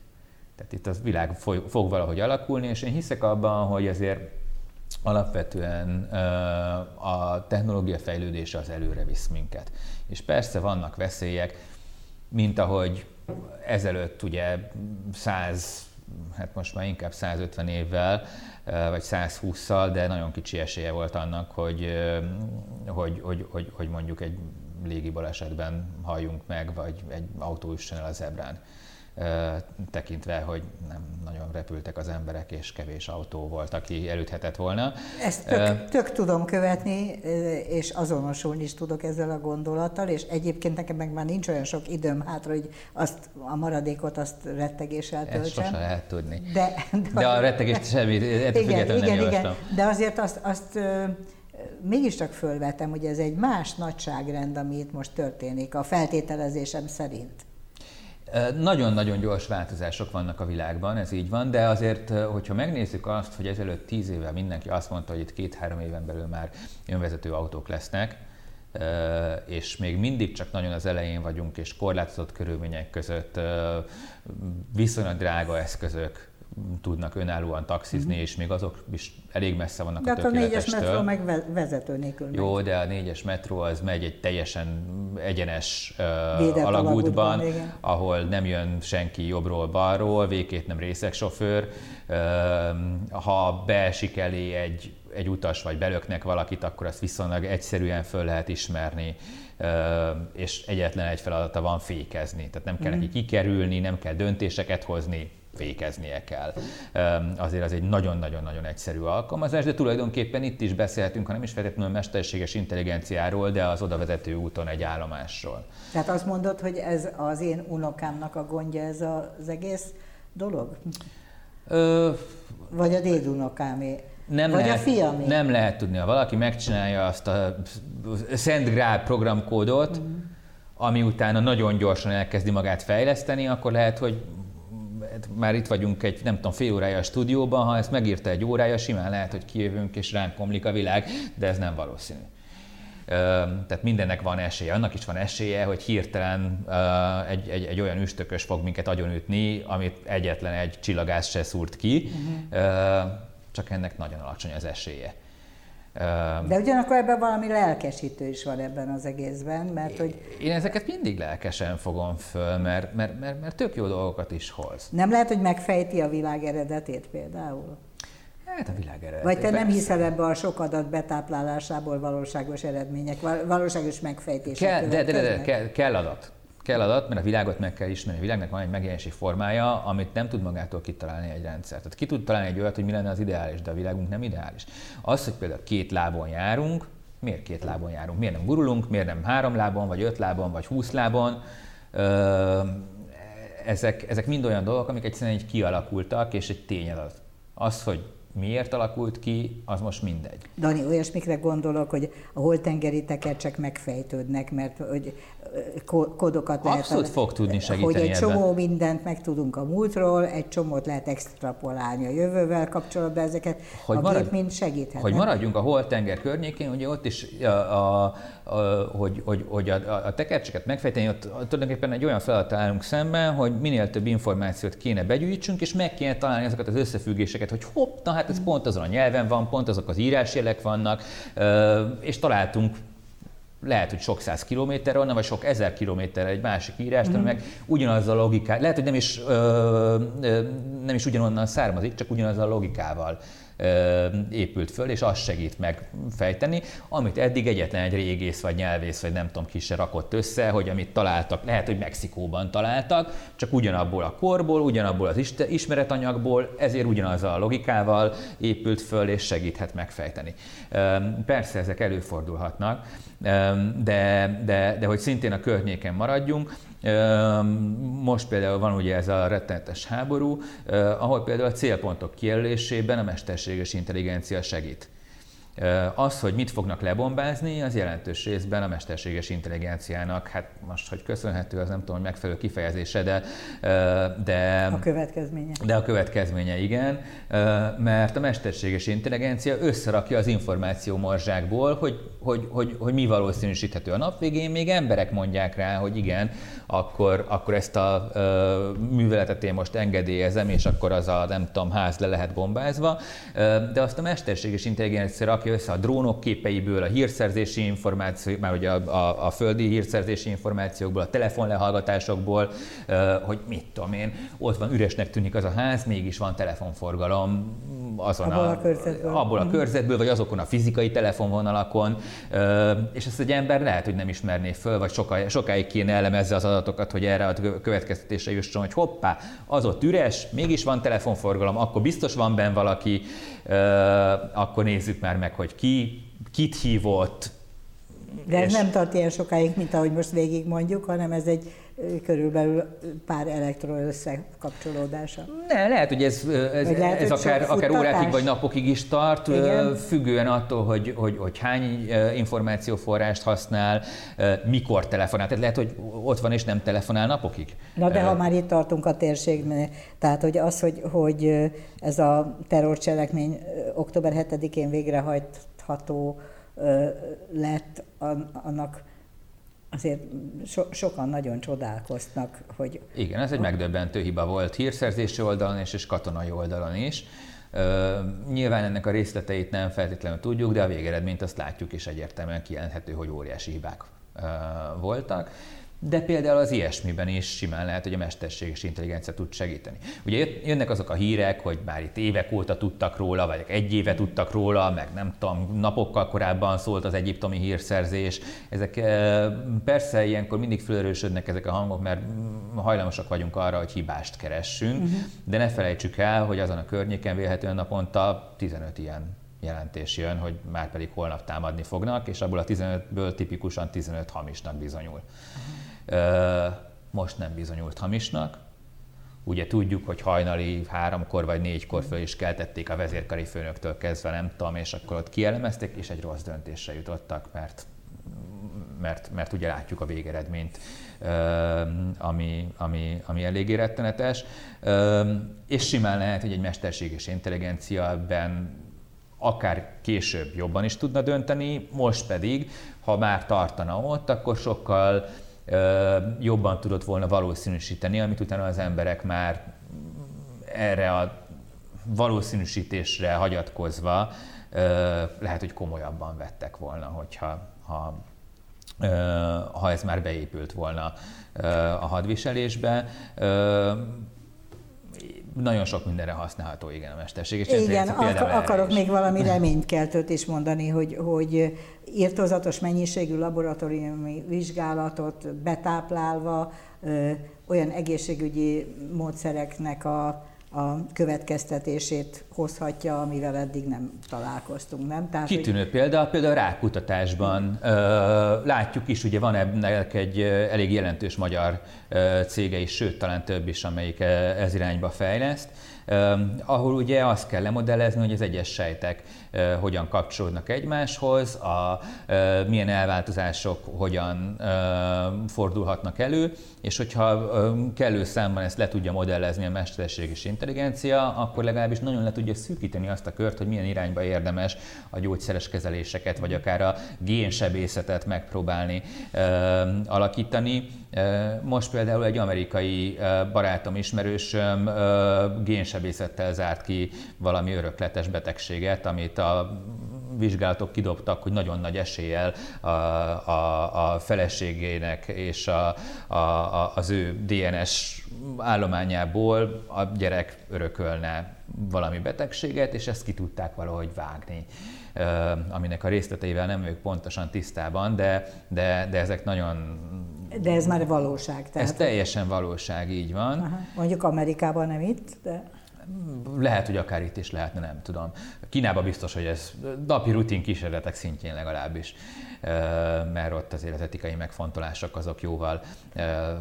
Tehát itt a világ fog valahogy alakulni, és én hiszek abban, hogy azért alapvetően a technológia fejlődése az előre visz minket. És persze vannak veszélyek, mint ahogy ezelőtt ugye 100, hát most már inkább 150 évvel, vagy 120-szal, de nagyon kicsi esélye volt annak, hogy, hogy, hogy, hogy, hogy mondjuk egy légi balesetben halljunk meg, vagy egy autó üssön el a zebrán tekintve, hogy nem nagyon repültek az emberek, és kevés autó volt, aki elüthetett volna. Ezt tök, tök tudom követni, és azonosulni is tudok ezzel a gondolattal, és egyébként nekem meg már nincs olyan sok időm hátra, hogy azt a maradékot azt rettegéssel töltsem. Ezt sosem lehet tudni. De, de, de a rettegést semmi, ettől igen, igen, nem igen, De azért azt, azt mégiscsak fölvetem, hogy ez egy más nagyságrend, ami itt most történik, a feltételezésem szerint. Nagyon-nagyon gyors változások vannak a világban, ez így van, de azért, hogyha megnézzük azt, hogy ezelőtt tíz évvel mindenki azt mondta, hogy itt két-három éven belül már önvezető autók lesznek, és még mindig csak nagyon az elején vagyunk, és korlátozott körülmények között viszonylag drága eszközök tudnak önállóan taxizni, mm-hmm. és még azok is elég messze vannak de a tökéletestől. De a négyes metró meg vezető nélkül Jó, megy. de a négyes metró az megy egy teljesen egyenes uh, alagútban, ahol nem jön senki jobbról-balról, végét nem részegsofőr. Uh, ha beesik elé egy, egy utas, vagy belöknek valakit, akkor azt viszonylag egyszerűen föl lehet ismerni és egyetlen egy feladata van fékezni. Tehát nem kell mm. neki kikerülni, nem kell döntéseket hozni, fékeznie kell. Azért az egy nagyon-nagyon-nagyon egyszerű alkalmazás, de tulajdonképpen itt is beszélhetünk, ha nem is feltétlenül mesterséges intelligenciáról, de az oda vezető úton egy állomásról. Tehát azt mondod, hogy ez az én unokámnak a gondja ez az egész dolog? Ö... Vagy a dédunokámé? Nem Vagy lehet, a fiamé? Nem lehet tudni. Ha valaki megcsinálja azt a Szent Grál programkódot, mm. ami utána nagyon gyorsan elkezdi magát fejleszteni, akkor lehet, hogy már itt vagyunk egy, nem tudom, fél órája a stúdióban, ha ezt megírta egy órája, simán lehet, hogy kijövünk és ránk komlik a világ, de ez nem valószínű. Tehát mindennek van esélye. Annak is van esélye, hogy hirtelen egy, egy, egy olyan üstökös fog minket agyonütni, amit egyetlen egy csillagász se szúrt ki, uh-huh. csak ennek nagyon alacsony az esélye. De ugyanakkor ebben valami lelkesítő is van ebben az egészben, mert hogy... Én ezeket mindig lelkesen fogom föl, mert, mert, mert, mert tök jó dolgokat is hoz. Nem lehet, hogy megfejti a világ eredetét például? Hát a világ eredetét. Vagy te nem hiszel ebbe a sok adat betáplálásából valóságos eredmények, valóságos megfejtések kell, de, de, de, de, kell, kell adat. Kell adat, mert a világot meg kell ismerni. A világnak van egy megjelenési formája, amit nem tud magától kitalálni egy rendszer. Tehát ki tud találni egy olyat, hogy mi lenne az ideális, de a világunk nem ideális. Az, hogy például két lábon járunk, miért két lábon járunk? Miért nem gurulunk, miért nem három lábon, vagy öt lábon, vagy húsz lábon? ezek, ezek mind olyan dolgok, amik egyszerűen így kialakultak, és egy tényadat. Az, hogy miért alakult ki, az most mindegy. Dani, olyasmikre gondolok, hogy a holtengeri tekercsek megfejtődnek, mert hogy kódokat lehet... Abszolút fog tudni segíteni Hogy egy ebben. csomó mindent megtudunk a múltról, egy csomót lehet extrapolálni a jövővel kapcsolatban, ezeket hogy a marad, gép mind segíthet. Hogy maradjunk a holtenger környékén, ugye ott is, a, a, a, hogy, hogy, hogy a, a tekercseket megfejteni, ott tulajdonképpen egy olyan feladat állunk szemben, hogy minél több információt kéne begyűjtsünk, és meg kéne találni azokat az összefüggéseket, hogy hopp, na hát ez pont azon a nyelven van, pont azok az írásjelek vannak, és találtunk lehet, hogy sok száz kilométer onnan, vagy sok ezer kilométer egy másik írást, mm. meg ugyanaz a logikával, lehet, hogy nem is, ö, ö, nem is ugyanonnan származik, csak ugyanaz a logikával épült föl, és az segít megfejteni, amit eddig egyetlen egy régész, vagy nyelvész, vagy nem tudom ki se rakott össze, hogy amit találtak, lehet, hogy Mexikóban találtak, csak ugyanabból a korból, ugyanabból az ismeretanyagból, ezért ugyanaz a logikával épült föl, és segíthet megfejteni. Persze ezek előfordulhatnak, de, de, de hogy szintén a környéken maradjunk, most például van ugye ez a rettenetes háború, ahol például a célpontok kijelölésében a mesterséges intelligencia segít. Az, hogy mit fognak lebombázni, az jelentős részben a mesterséges intelligenciának, hát most, hogy köszönhető, az nem tudom, hogy megfelelő kifejezése, de, de... A következménye. De a következménye, igen, mert a mesterséges intelligencia összerakja az információ morzsákból, hogy, hogy, hogy, hogy mi valószínűsíthető. A nap végén még emberek mondják rá, hogy igen, akkor, akkor ezt a műveletet én most engedélyezem, és akkor az a, nem tudom, ház le lehet bombázva, de azt a mesterséges intelligencia rakja össze a drónok képeiből, a hírszerzési információ, már ugye a, a, a földi hírszerzési információkból, a telefonlehallgatásokból, hogy mit tudom én, ott van üresnek tűnik az a ház, mégis van telefonforgalom azon abból a, a körzetből. abból a mhm. körzetből, vagy azokon a fizikai telefonvonalakon, és ezt egy ember lehet, hogy nem ismerné föl, vagy sokáig, sokáig kéne elemezze az adatokat, hogy erre a következtetésre jusson, hogy hoppá, az ott üres, mégis van telefonforgalom, akkor biztos van benne valaki, akkor nézzük már meg, hogy ki, kit hívott. De ez nem tart ilyen sokáig, mint ahogy most végig mondjuk, hanem ez egy körülbelül pár elektron összekapcsolódása. Ne, lehet, hogy ez, ez, lehet, ez hogy akár, akár órákig vagy napokig is tart, Igen. függően attól, hogy, hogy, hogy hány információforrást használ, mikor telefonál. Tehát lehet, hogy ott van és nem telefonál napokig. Na de ha már itt tartunk a térségben, tehát hogy az, hogy, hogy ez a terrorcselekmény október 7-én végrehajtható lett, annak azért so, sokan nagyon csodálkoztak, hogy... Igen, ez egy megdöbbentő hiba volt hírszerzési oldalon és, és katonai oldalon is. Uh, nyilván ennek a részleteit nem feltétlenül tudjuk, de a végeredményt azt látjuk, és egyértelműen kijelenthető, hogy óriási hibák uh, voltak de például az ilyesmiben is simán lehet, hogy a mesterséges intelligencia tud segíteni. Ugye jönnek azok a hírek, hogy már itt évek óta tudtak róla, vagy egy éve tudtak róla, meg nem tudom, napokkal korábban szólt az egyiptomi hírszerzés. Ezek eh, persze ilyenkor mindig felerősödnek ezek a hangok, mert hajlamosak vagyunk arra, hogy hibást keressünk, uh-huh. de ne felejtsük el, hogy azon a környéken vélhetően naponta 15 ilyen jelentés jön, hogy már pedig holnap támadni fognak, és abból a 15-ből tipikusan 15 hamisnak bizonyul. Uh-huh. Most nem bizonyult hamisnak. Ugye tudjuk, hogy hajnali háromkor vagy négykor föl is keltették a vezérkari főnöktől kezdve, nem tudom, és akkor ott kielemezték, és egy rossz döntésre jutottak, mert mert, mert ugye látjuk a végeredményt, ami, ami, ami eléggé rettenetes. És simán lehet, hogy egy mesterséges intelligencia ebben akár később jobban is tudna dönteni, most pedig, ha már tartana ott, akkor sokkal jobban tudott volna valószínűsíteni, amit utána az emberek már erre a valószínűsítésre hagyatkozva lehet, hogy komolyabban vettek volna, hogyha ha, ha ez már beépült volna a hadviselésbe nagyon sok mindenre használható, igen, a mesterség. És igen, ak- akarok még valami reménykeltőt is mondani, hogy, hogy írtozatos mennyiségű laboratóriumi vizsgálatot betáplálva olyan egészségügyi módszereknek a a következtetését hozhatja, amivel eddig nem találkoztunk, nem? Tehát, Kitűnő hogy... példa, például a rákutatásban ö, látjuk is, ugye van ennek egy elég jelentős magyar cége is, sőt, talán több is, amelyik ez irányba fejleszt, ahol ugye azt kell lemodellezni, hogy az egyes sejtek hogyan kapcsolódnak egymáshoz, a, milyen elváltozások hogyan fordulhatnak elő, és hogyha kellő számban ezt le tudja modellezni a mesterséges intelligencia, akkor legalábbis nagyon le tudja szűkíteni azt a kört, hogy milyen irányba érdemes a gyógyszeres kezeléseket, vagy akár a génsebészetet megpróbálni alakítani. Most például egy amerikai barátom, ismerősöm génsebészettel zárt ki valami örökletes betegséget, amit a vizsgálatok kidobtak, hogy nagyon nagy eséllyel a, a, a feleségének és a, a, az ő DNS állományából a gyerek örökölne valami betegséget, és ezt ki tudták valahogy vágni aminek a részleteivel nem vagyok pontosan tisztában, de, de, de ezek nagyon... De ez már valóság. Tehát... Ez teljesen valóság, így van. Aha. Mondjuk Amerikában nem itt, de... Lehet, hogy akár itt is lehetne, nem tudom. Kínában biztos, hogy ez napi rutin kísérletek szintjén legalábbis, mert ott az etikai megfontolások azok jóval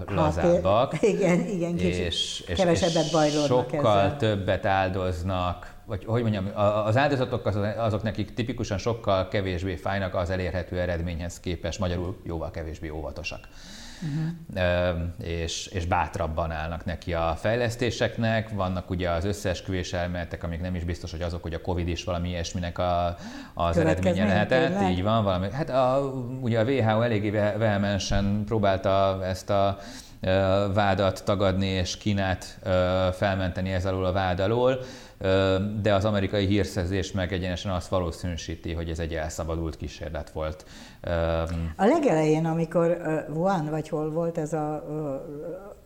lazábbak. Hát, igen, igen, kicsit és, és, kevesebbet bajlódnak Sokkal ezzel. többet áldoznak, vagy hogy mondjam, az áldozatok azok, azok nekik tipikusan sokkal kevésbé fájnak az elérhető eredményhez képest, magyarul jóval kevésbé óvatosak uh-huh. és, és bátrabban állnak neki a fejlesztéseknek. Vannak ugye az összeesküvés elméletek, amik nem is biztos, hogy azok, hogy a Covid is valami ilyesminek a, az eredménye lehetett. Tényleg? Így van, valami. Hát a, ugye a WHO eléggé vehemensen próbálta ezt a vádat tagadni és Kínát felmenteni ez alól a vád alól de az amerikai hírszerzés meg egyenesen azt valószínűsíti, hogy ez egy elszabadult kísérlet volt. A legelején, amikor Wuhan vagy hol volt ez a,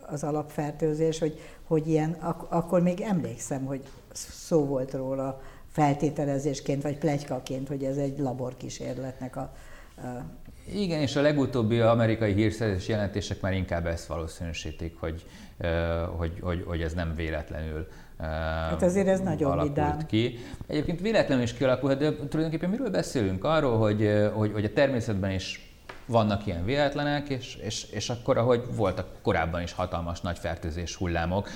az alapfertőzés, hogy, hogy ilyen, ak- akkor még emlékszem, hogy szó volt róla feltételezésként vagy plegykaként, hogy ez egy laborkísérletnek a igen, és a legutóbbi amerikai hírszerzés jelentések már inkább ezt valószínűsítik, hogy, hogy, hogy, hogy ez nem véletlenül Hát azért ez nagyon vidám. ki. Egyébként véletlenül is kialakulhat, de tulajdonképpen miről beszélünk? Arról, hogy, hogy, hogy a természetben is vannak ilyen véletlenek, és, és, és akkor, ahogy voltak korábban is hatalmas nagy fertőzés hullámok,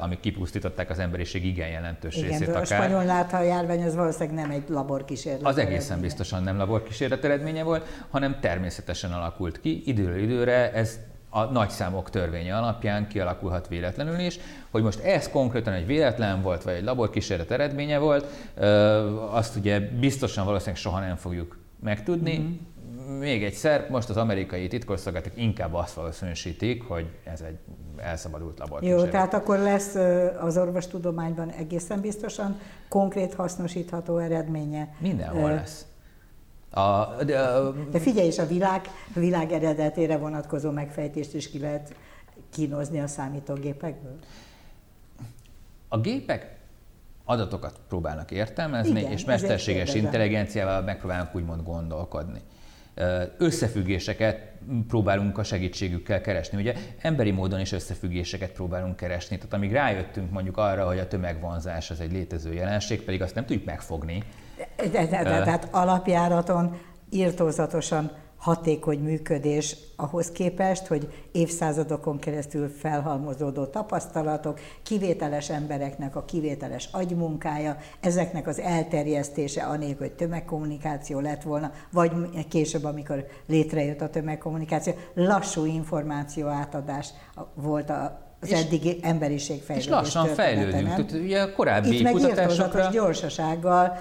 amik kipusztították az emberiség igen jelentős igen, részét. a spanyol látha járvány az valószínűleg nem egy laborkísérlet. Az egészen eredménye. biztosan nem laborkísérlet eredménye volt, hanem természetesen alakult ki. Időről időre ez a nagyszámok törvénye alapján kialakulhat véletlenül is. Hogy most ez konkrétan egy véletlen volt, vagy egy laborkísérlet eredménye volt, azt ugye biztosan valószínűleg soha nem fogjuk megtudni. Mm-hmm. Még egyszer, most az amerikai titkosszolgálatok inkább azt valószínűsítik, hogy ez egy elszabadult laborkísérlet. Jó, tehát akkor lesz az orvostudományban egészen biztosan konkrét hasznosítható eredménye. Mindenhol lesz. A, de, a, de figyelj, és a világ, a világ eredetére vonatkozó megfejtést is ki lehet kínozni a számítógépekből? A gépek adatokat próbálnak értelmezni, Igen, és mesterséges intelligenciával megpróbálnak úgymond gondolkodni. Összefüggéseket próbálunk a segítségükkel keresni. Ugye emberi módon is összefüggéseket próbálunk keresni. Tehát amíg rájöttünk mondjuk arra, hogy a tömegvonzás az egy létező jelenség, pedig azt nem tudjuk megfogni. Tehát alapjáraton írtózatosan hatékony működés ahhoz képest, hogy évszázadokon keresztül felhalmozódó tapasztalatok, kivételes embereknek a kivételes agymunkája, ezeknek az elterjesztése anélkül, hogy tömegkommunikáció lett volna, vagy később, amikor létrejött a tömegkommunikáció, lassú információ átadás volt a az és, eddigi emberiség fejlődés És lassan fejlődünk. Tehát ugye a korábbi Itt meg gyorsasággal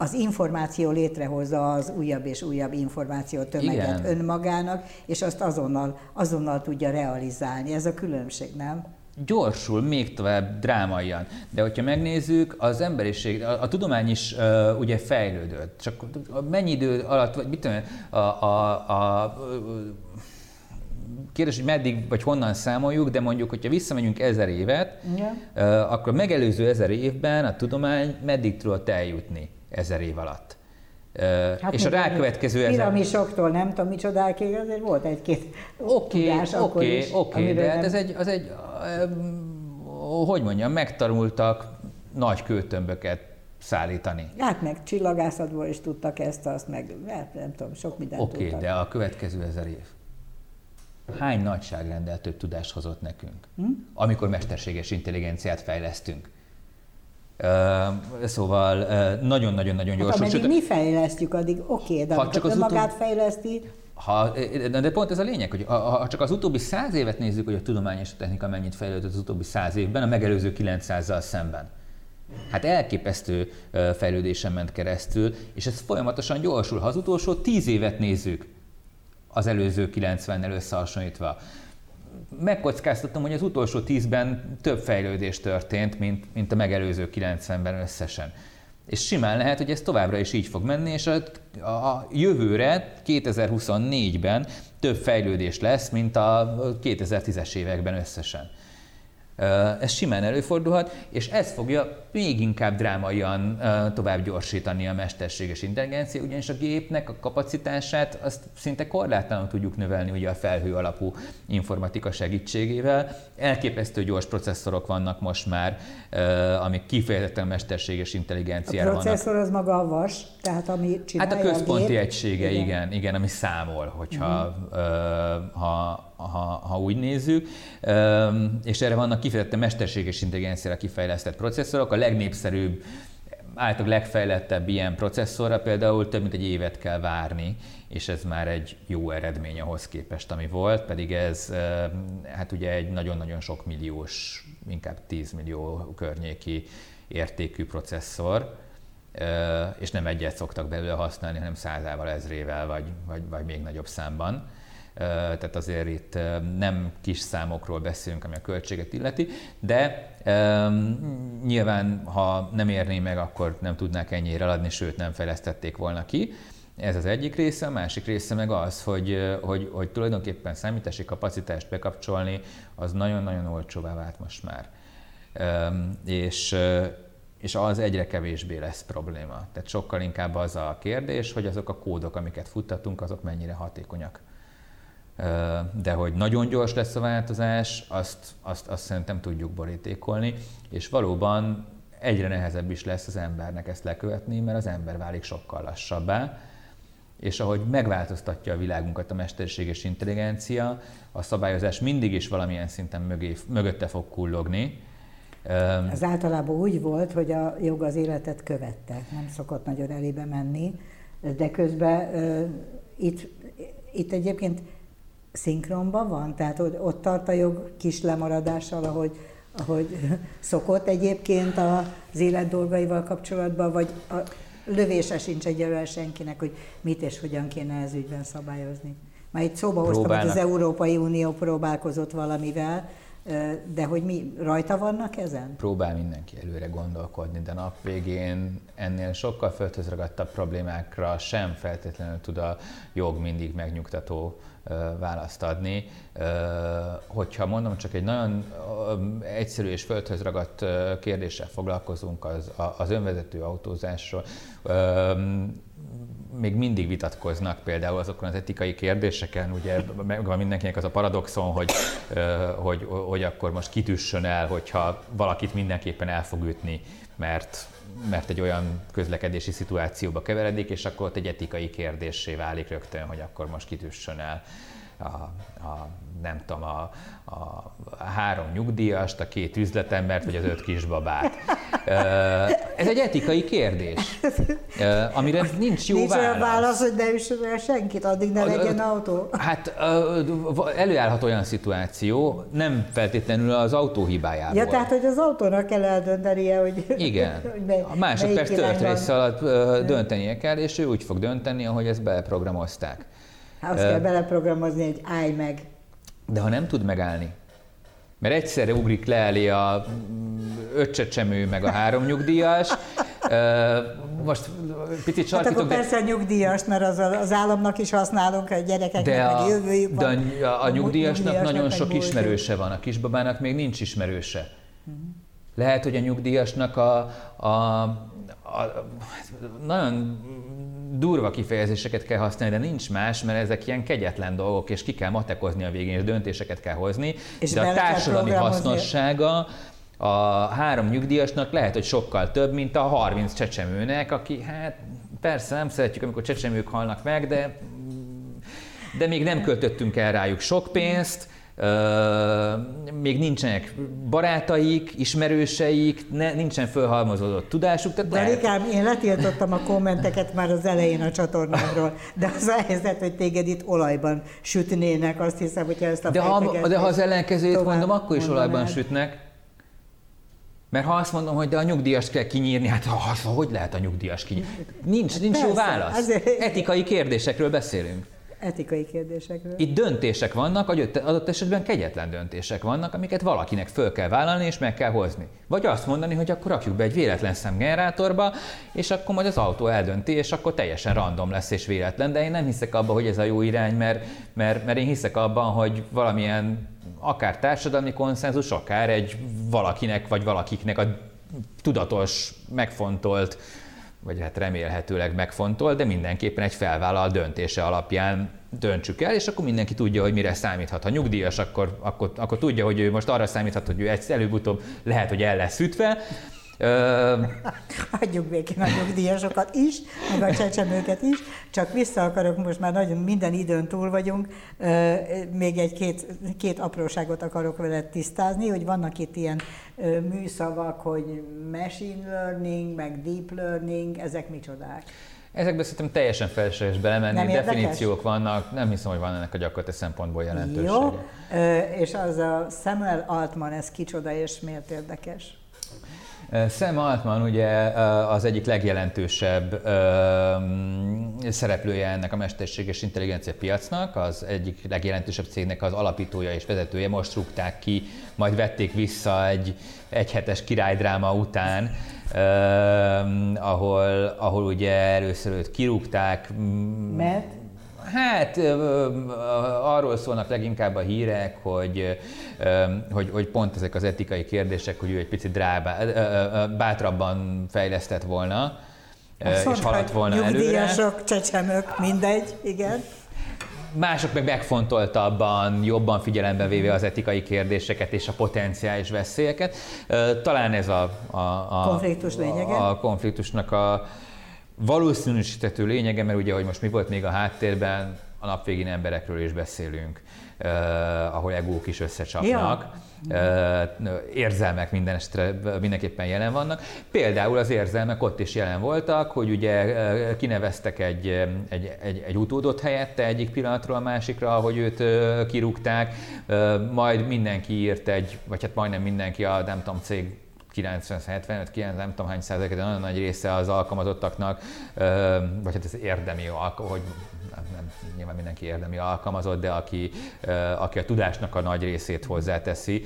az információ létrehozza az újabb és újabb információ tömeget Igen. önmagának, és azt azonnal, azonnal tudja realizálni. Ez a különbség, nem? gyorsul még tovább drámaian. De hogyha megnézzük, az emberiség, a, a tudomány is uh, ugye fejlődött. Csak mennyi idő alatt, vagy mit tudom, a, a, a kérdés, hogy meddig vagy honnan számoljuk, de mondjuk, hogyha visszamegyünk ezer évet, yeah. uh, akkor megelőző ezer évben a tudomány meddig tudott eljutni? Ezer év alatt. Hát és a rákövetkező ezer... Piramisoktól nem tudom micsodákig, azért volt egy-két Oké, oké, oké, de hát ez egy, az egy, hogy mondjam, megtanultak nagy kőtömböket szállítani. Hát meg csillagászatból is tudtak ezt, azt meg hát nem tudom, sok mindent Oké, okay, de a következő ezer év. Hány nagyságrendel több tudást hozott nekünk, hm? amikor mesterséges intelligenciát fejlesztünk? Szóval nagyon-nagyon-nagyon gyors. Hát, ameddig mi fejlesztjük, addig oké, de ha csak az magát utó... fejleszti, ha, de pont ez a lényeg, hogy ha csak az utóbbi száz évet nézzük, hogy a tudomány és a technika mennyit fejlődött az utóbbi száz évben, a megelőző 900-zal szemben. Hát elképesztő fejlődésen ment keresztül, és ez folyamatosan gyorsul. Ha az utolsó tíz évet nézzük, az előző 90-nel összehasonlítva, megkockáztatom, hogy az utolsó tízben több fejlődés történt, mint, mint a megelőző 90-ben összesen. És simán lehet, hogy ez továbbra is így fog menni, és a, a jövőre, 2024-ben több fejlődés lesz, mint a 2010-es években összesen. Ez simán előfordulhat, és ez fogja még inkább drámaian tovább gyorsítani a mesterséges intelligencia, ugyanis a gépnek a kapacitását azt szinte korlátlanul tudjuk növelni ugye a felhő alapú informatika segítségével. Elképesztő gyors processzorok vannak most már, amik kifejezetten mesterséges intelligenciára vannak. A processzor vannak. az maga a vas, tehát ami csinálja Hát a központi a egysége, igen. igen, igen, ami számol, hogyha uh-huh. ha, ha, ha úgy nézzük, és erre vannak kifejezetten mesterséges intelligenciára kifejlesztett processzorok. A legnépszerűbb, általában legfejlettebb ilyen processzorra például több mint egy évet kell várni, és ez már egy jó eredmény ahhoz képest, ami volt, pedig ez hát ugye egy nagyon-nagyon sok milliós, inkább 10 millió környéki értékű processzor, és nem egyet szoktak belőle használni, hanem százával, ezrével, vagy, vagy, vagy még nagyobb számban tehát azért itt nem kis számokról beszélünk, ami a költséget illeti, de nyilván, ha nem érné meg, akkor nem tudnák ennyire eladni, sőt nem fejlesztették volna ki. Ez az egyik része, a másik része meg az, hogy, hogy, hogy tulajdonképpen számítási kapacitást bekapcsolni, az nagyon-nagyon olcsóvá vált most már. És és az egyre kevésbé lesz probléma. Tehát sokkal inkább az a kérdés, hogy azok a kódok, amiket futtatunk, azok mennyire hatékonyak de hogy nagyon gyors lesz a változás, azt, azt, azt szerintem tudjuk borítékolni, és valóban egyre nehezebb is lesz az embernek ezt lekövetni, mert az ember válik sokkal lassabbá, és ahogy megváltoztatja a világunkat a mesterséges intelligencia, a szabályozás mindig is valamilyen szinten mögé, mögötte fog kullogni. Ez általában úgy volt, hogy a jog az életet követte, nem szokott nagyon elébe menni, de közben uh, itt, itt egyébként szinkronban van? Tehát ott tart a jog kis lemaradással, ahogy, ahogy szokott egyébként az élet dolgaival kapcsolatban, vagy a, lövése sincs egyelőre senkinek, hogy mit és hogyan kéne ez ügyben szabályozni. Már itt szóba hoztam, hogy az Európai Unió próbálkozott valamivel, de hogy mi rajta vannak ezen? Próbál mindenki előre gondolkodni, de nap végén ennél sokkal földhöz ragadtabb problémákra sem feltétlenül tud a jog mindig megnyugtató választ adni. Hogyha mondom, csak egy nagyon egyszerű és földhöz ragadt kérdéssel foglalkozunk, az, az önvezető autózásról, még mindig vitatkoznak például azokon az etikai kérdéseken, ugye megvan mindenkinek az a paradoxon, hogy, hogy, hogy akkor most kitüssön el, hogyha valakit mindenképpen el fog ütni, mert, mert egy olyan közlekedési szituációba keveredik, és akkor ott egy etikai kérdésé válik rögtön, hogy akkor most kitüssön el a, a nem tudom, a, a három nyugdíjast, a két üzletembert, vagy az öt kisbabát. Ez egy etikai kérdés, amire nincs jó nincs válasz. olyan válasz, hogy ne üssön el senkit, addig ne legyen autó. Hát előállhat olyan szituáció, nem feltétlenül az autó hibájából. Ja, tehát, hogy az autónak kell eldöntenie, hogy Igen. hogy mely, a másodperc tört rész alatt döntenie kell, és ő úgy fog dönteni, ahogy ezt beprogramozták. Hát azt kell beleprogramozni, hogy állj meg. De ha nem tud megállni, mert egyszerre ugrik le elé a öt csecsemő, meg a három nyugdíjas, most picit Hát sarkítok, akkor persze a nyugdíjas, mert az, az államnak is használunk, a gyerekeknek de meg a, jövőjük de van. a, a nyugdíjasnak nyugdíjasnak nagyon meg sok múltjuk. ismerőse van, a kisbabának még nincs ismerőse. Lehet, hogy a nyugdíjasnak a, a, a nagyon durva kifejezéseket kell használni, de nincs más, mert ezek ilyen kegyetlen dolgok, és ki kell matekozni a végén, és döntéseket kell hozni. És de a társadalmi hasznossága a három nyugdíjasnak lehet, hogy sokkal több, mint a 30 csecsemőnek, aki hát persze nem szeretjük, amikor csecsemők halnak meg, de de még nem költöttünk el rájuk sok pénzt, még nincsenek barátaik, ismerőseik, ne, nincsen fölhalmozódott tudásuk, tehát lehet, Darikám, én letiltottam a kommenteket már az elején a csatornámról, de az a helyzet, hogy téged itt olajban sütnének, azt hiszem, hogyha ezt a de ha, de ha az ellenkezőjét mondom, akkor is mondanád. olajban sütnek. Mert ha azt mondom, hogy de a nyugdíjast kell kinyírni, hát ha, hogy lehet a nyugdíjas kinyírni? Nincs, nincs jó persze, válasz. azért- Etikai kérdésekről beszélünk. Etikai kérdésekről. Itt döntések vannak, adott- esetben kegyetlen döntések vannak, amiket valakinek föl kell vállalni és meg kell hozni. Vagy azt mondani, hogy akkor rakjuk be egy véletlen szemgenerátorba, és akkor majd az autó eldönti, és akkor teljesen random lesz és véletlen. De én nem hiszek abban, hogy ez a jó irány, mert, mert, mert én hiszek abban, hogy valamilyen akár társadalmi konszenzus, akár egy valakinek vagy valakiknek a tudatos, megfontolt, vagy hát remélhetőleg megfontolt, de mindenképpen egy felvállalt döntése alapján döntsük el, és akkor mindenki tudja, hogy mire számíthat. Ha nyugdíjas, akkor, akkor, akkor tudja, hogy ő most arra számíthat, hogy ő egy előbb-utóbb lehet, hogy el lesz ütve. Ö, Hagyjuk békén a nyugdíjasokat is, meg a csecsemőket is, csak vissza akarok, most már nagyon minden időn túl vagyunk, ö, még egy két, két apróságot akarok veled tisztázni, hogy vannak itt ilyen ö, műszavak, hogy machine learning, meg deep learning, ezek micsodák? ezekbe szerintem teljesen felesleges belemenni, Nem érdekes? definíciók vannak, nem hiszem, hogy van ennek a gyakorlati szempontból jelentősége. Jó, és az a Samuel Altman, ez kicsoda és miért érdekes? Sam Altman ugye az egyik legjelentősebb ö, szereplője ennek a mesterséges intelligencia piacnak, az egyik legjelentősebb cégnek az alapítója és vezetője. Most rúgták ki, majd vették vissza egy egyhetes királydráma után, ö, ahol, ahol ugye először őt kirúgták, Mert? Hát arról szólnak leginkább a hírek, hogy, hogy, hogy pont ezek az etikai kérdések, hogy ő egy picit drábá, ö, bátrabban fejlesztett volna, Azt és haladt volna hogy előre. Nyugdíjasok, csecsemők, mindegy, igen. Mások meg megfontoltabban, jobban figyelembe véve az etikai kérdéseket és a potenciális veszélyeket. Talán ez a, a, a Konfliktus lényege? A konfliktusnak a valószínűsítető lényege, mert ugye, hogy most mi volt még a háttérben, a napvégén emberekről is beszélünk, uh, ahol egók is összecsapnak. Uh, érzelmek minden estre, mindenképpen jelen vannak. Például az érzelmek ott is jelen voltak, hogy ugye uh, kineveztek egy, egy, egy, egy utódot helyette egyik pillanatról a másikra, ahogy őt uh, kirúgták, uh, majd mindenki írt egy, vagy hát majdnem mindenki a nem tudom, cég 90-75, 9, nem tudom hány százalék, de nagyon nagy része az alkalmazottaknak, vagy hát ez érdemi, hogy nem, nyilván mindenki érdemi alkalmazott, de aki, aki a tudásnak a nagy részét hozzáteszi,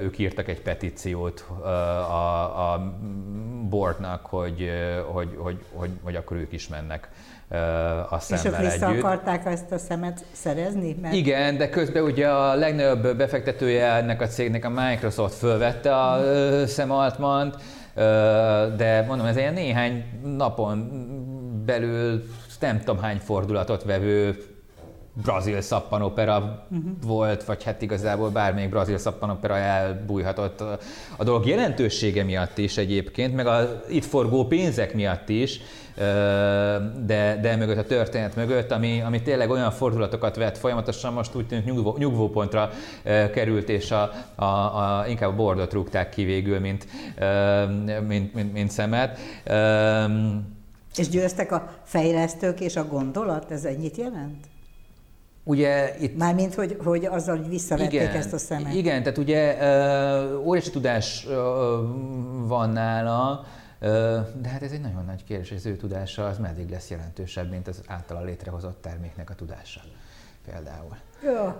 ők írtak egy petíciót a, a boardnak, hogy, hogy, hogy, hogy, hogy akkor ők is mennek a szemmel És ők vissza együtt. akarták ezt a szemet szerezni? Mert... Igen, de közben ugye a legnagyobb befektetője ennek a cégnek, a Microsoft fölvette a mm. Sam Altmant, de mondom, ez ilyen néhány napon belül nem tudom hány fordulatot vevő brazil szappanopera uh-huh. volt, vagy hát igazából bármelyik brazil szappanopera elbújhatott a dolog jelentősége miatt is egyébként, meg a itt forgó pénzek miatt is, de, de mögött a történet mögött, ami, ami tényleg olyan fordulatokat vett folyamatosan, most úgy tűnik nyugvó, nyugvópontra került, és a, a, a, inkább a bordot rúgták ki végül, mint, mint, mint, mint szemet. És győztek a fejlesztők és a gondolat? Ez ennyit jelent? Ugye itt... Mármint, hogy, hogy azzal hogy visszavették igen, ezt a szemet. Igen, tehát ugye óriási tudás van nála, de hát ez egy nagyon nagy kérdés, hogy az ő tudása az meddig lesz jelentősebb, mint az általa létrehozott terméknek a tudása például. Jó,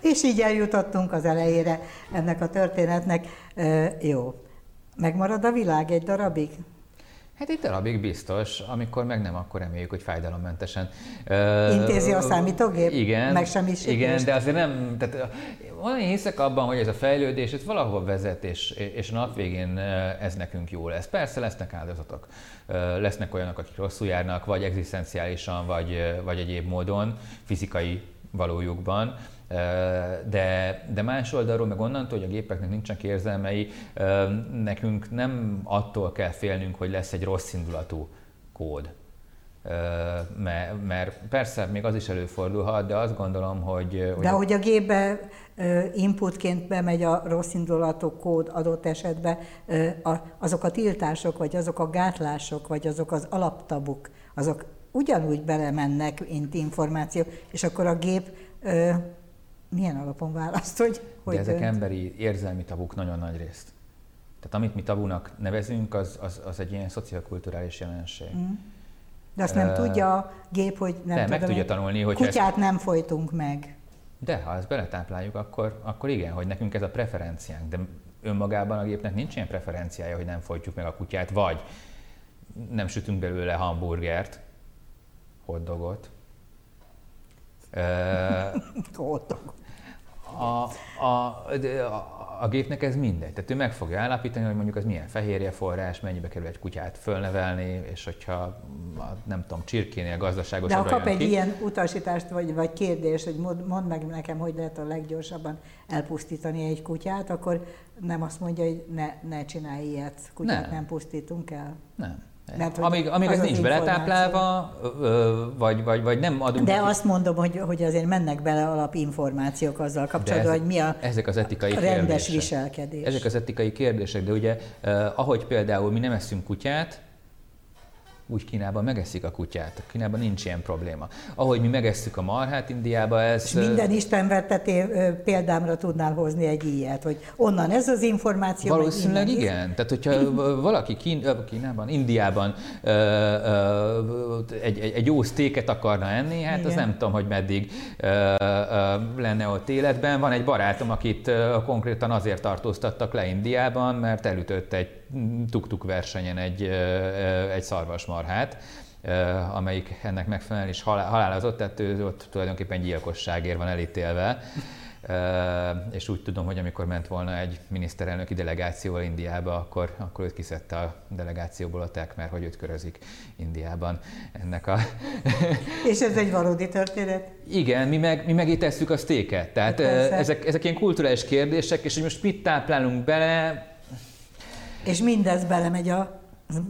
és így eljutottunk az elejére ennek a történetnek. Jó. Megmarad a világ egy darabig? Hát egy darabig biztos, amikor meg nem, akkor reméljük, hogy fájdalommentesen. Intézi a számítógép? Igen. Meg sem is. Igen, de azért nem, tehát van, én hiszek abban, hogy ez a fejlődés, ez valahova vezet, és, és nap végén ez nekünk jó lesz. Persze lesznek áldozatok. Lesznek olyanok, akik rosszul járnak, vagy egzisztenciálisan, vagy, vagy egyéb módon, fizikai valójukban de, de más oldalról, meg onnantól, hogy a gépeknek nincsenek érzelmei, nekünk nem attól kell félnünk, hogy lesz egy rossz indulatú kód. Mert persze még az is előfordulhat, de azt gondolom, hogy... De hogy a gépbe inputként bemegy a rossz indulatú kód adott esetben, azok a tiltások, vagy azok a gátlások, vagy azok az alaptabuk, azok ugyanúgy belemennek, mint információ, és akkor a gép milyen alapon választ, hogy hogy De ezek dönt? emberi érzelmi tabuk nagyon nagy részt. Tehát amit mi tabunak nevezünk, az, az, az egy ilyen szociokulturális jelenség. Mm. De azt nem uh, tudja a gép, hogy nem de, tudom, meg tudja tanulni, hogy kutyát ezt... nem folytunk meg. De ha ezt beletápláljuk, akkor, akkor igen, hogy nekünk ez a preferenciánk. De önmagában a gépnek nincs ilyen preferenciája, hogy nem folytjuk meg a kutyát, vagy nem sütünk belőle hamburgert, hotdogot. A, a, a, a gépnek ez mindegy. Tehát ő meg fogja állapítani, hogy mondjuk az milyen fehérje forrás, mennyibe kerül egy kutyát fölnevelni, és hogyha nem tudom, csirkénél gazdaságos. De ha kap egy ki, ilyen utasítást, vagy, vagy kérdést, hogy mondd meg nekem, hogy lehet a leggyorsabban elpusztítani egy kutyát, akkor nem azt mondja, hogy ne, ne csinálj ilyet, kutyát nem, nem pusztítunk el. Nem. Mert, amíg amíg az, az nincs beletáplálva, vagy, vagy, vagy nem adunk... De azt mondom, hogy, hogy azért mennek bele alapinformációk azzal kapcsolatban, hogy mi a, ezek az etikai rendes kérdések. viselkedés. Ezek az etikai kérdések, de ugye eh, ahogy például mi nem eszünk kutyát, úgy Kínában megeszik a kutyát. Kínában nincs ilyen probléma. Ahogy mi megesszük a marhát Indiába, ez... És minden istenverteté példámra tudnál hozni egy ilyet, hogy onnan ez az információ. Valószínűleg igen. Tehát, hogyha valaki Kín, Kínában, Indiában egy, egy, egy jó sztéket akarna enni, hát igen. az nem tudom, hogy meddig lenne ott életben. Van egy barátom, akit konkrétan azért tartóztattak le Indiában, mert elütött egy tuk-tuk versenyen egy, egy szarvasmarhát, amelyik ennek megfelelően is halálozott, tehát ő ott tulajdonképpen gyilkosságért van elítélve. És úgy tudom, hogy amikor ment volna egy miniszterelnöki delegációval Indiába, akkor, akkor őt kiszedte a delegációból a tek, mert hogy őt körözik Indiában ennek a... És ez egy valódi történet? Igen, mi meg, mi meg itt tesszük a sztéket. Tehát ezek, ezek ilyen kulturális kérdések, és hogy most mit táplálunk bele, és mindez belemegy a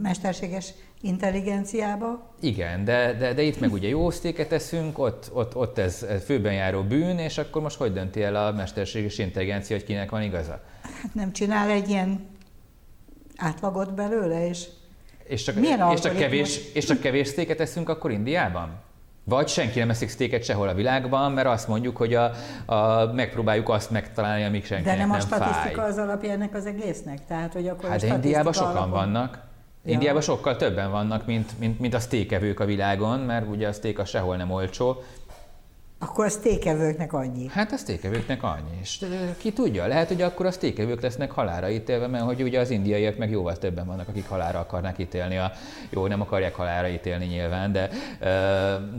mesterséges intelligenciába. Igen, de, de, de itt meg ugye jó sztéket eszünk, ott, ott, ott ez főben járó bűn, és akkor most hogy dönti el a mesterséges intelligencia, hogy kinek van igaza? Hát nem csinál egy ilyen átlagot belőle, és és csak, Milyen és csak, kevés, és csak kevés sztéket eszünk akkor Indiában? Vagy senki nem eszik sztéket sehol a világban, mert azt mondjuk, hogy a, a, megpróbáljuk azt megtalálni, amíg senki De nem, nem a statisztika fáj. az alapja ennek az egésznek? Tehát, hogy akkor Hát a de Indiában sokan alapon... vannak. Ja. Indiában sokkal többen vannak, mint, mint, mint a sztékevők a világon, mert ugye a szték a sehol nem olcsó. Akkor a sztékevőknek annyi. Hát a sztékevőknek annyi. És ki tudja, lehet, hogy akkor a sztékevők lesznek halára ítélve, mert hogy ugye az indiaiak meg jóval többen vannak, akik halára akarnák ítélni. A, jó, nem akarják halára ítélni nyilván, de,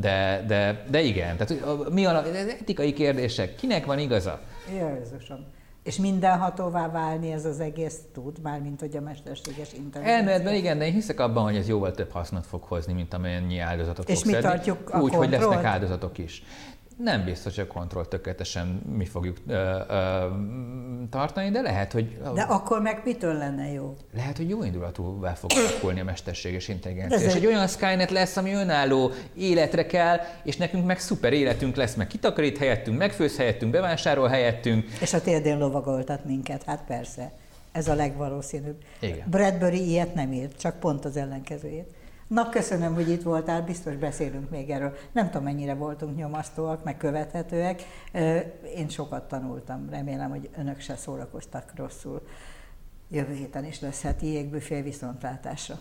de, de, de igen. Tehát mi a, ez etikai kérdések. Kinek van igaza? Jézusom. És mindenhatóvá válni ez az egész tud, mármint hogy a mesterséges intelligencia. Elméletben igen, de én hiszek abban, hogy ez jóval több hasznot fog hozni, mint amennyi áldozatot És fog mi szedni. tartjuk a Úgy, hogy lesznek áldozatok is. Nem biztos, hogy a kontroll tökéletesen mi fogjuk ö, ö, tartani, de lehet, hogy De akkor meg mitől lenne jó? lehet, hogy jó indulatúvá fog alakulni a mesterséges intelligencia. És egy- egy olyan Skynet lesz, ami önálló életre kell, és nekünk meg szuper életünk lesz, meg kitakarít helyettünk, megfőz helyettünk, bevásárol helyettünk. És a térdén lovagoltat minket, hát persze. Ez a legvalószínűbb. Igen. Bradbury ilyet nem írt, csak pont az ellenkezőjét. Na, köszönöm, hogy itt voltál, biztos beszélünk még erről. Nem tudom, mennyire voltunk nyomasztóak, meg követhetőek. Én sokat tanultam, remélem, hogy önök se szórakoztak rosszul. Jövő héten is lesz heti jégbüfé viszontlátásra.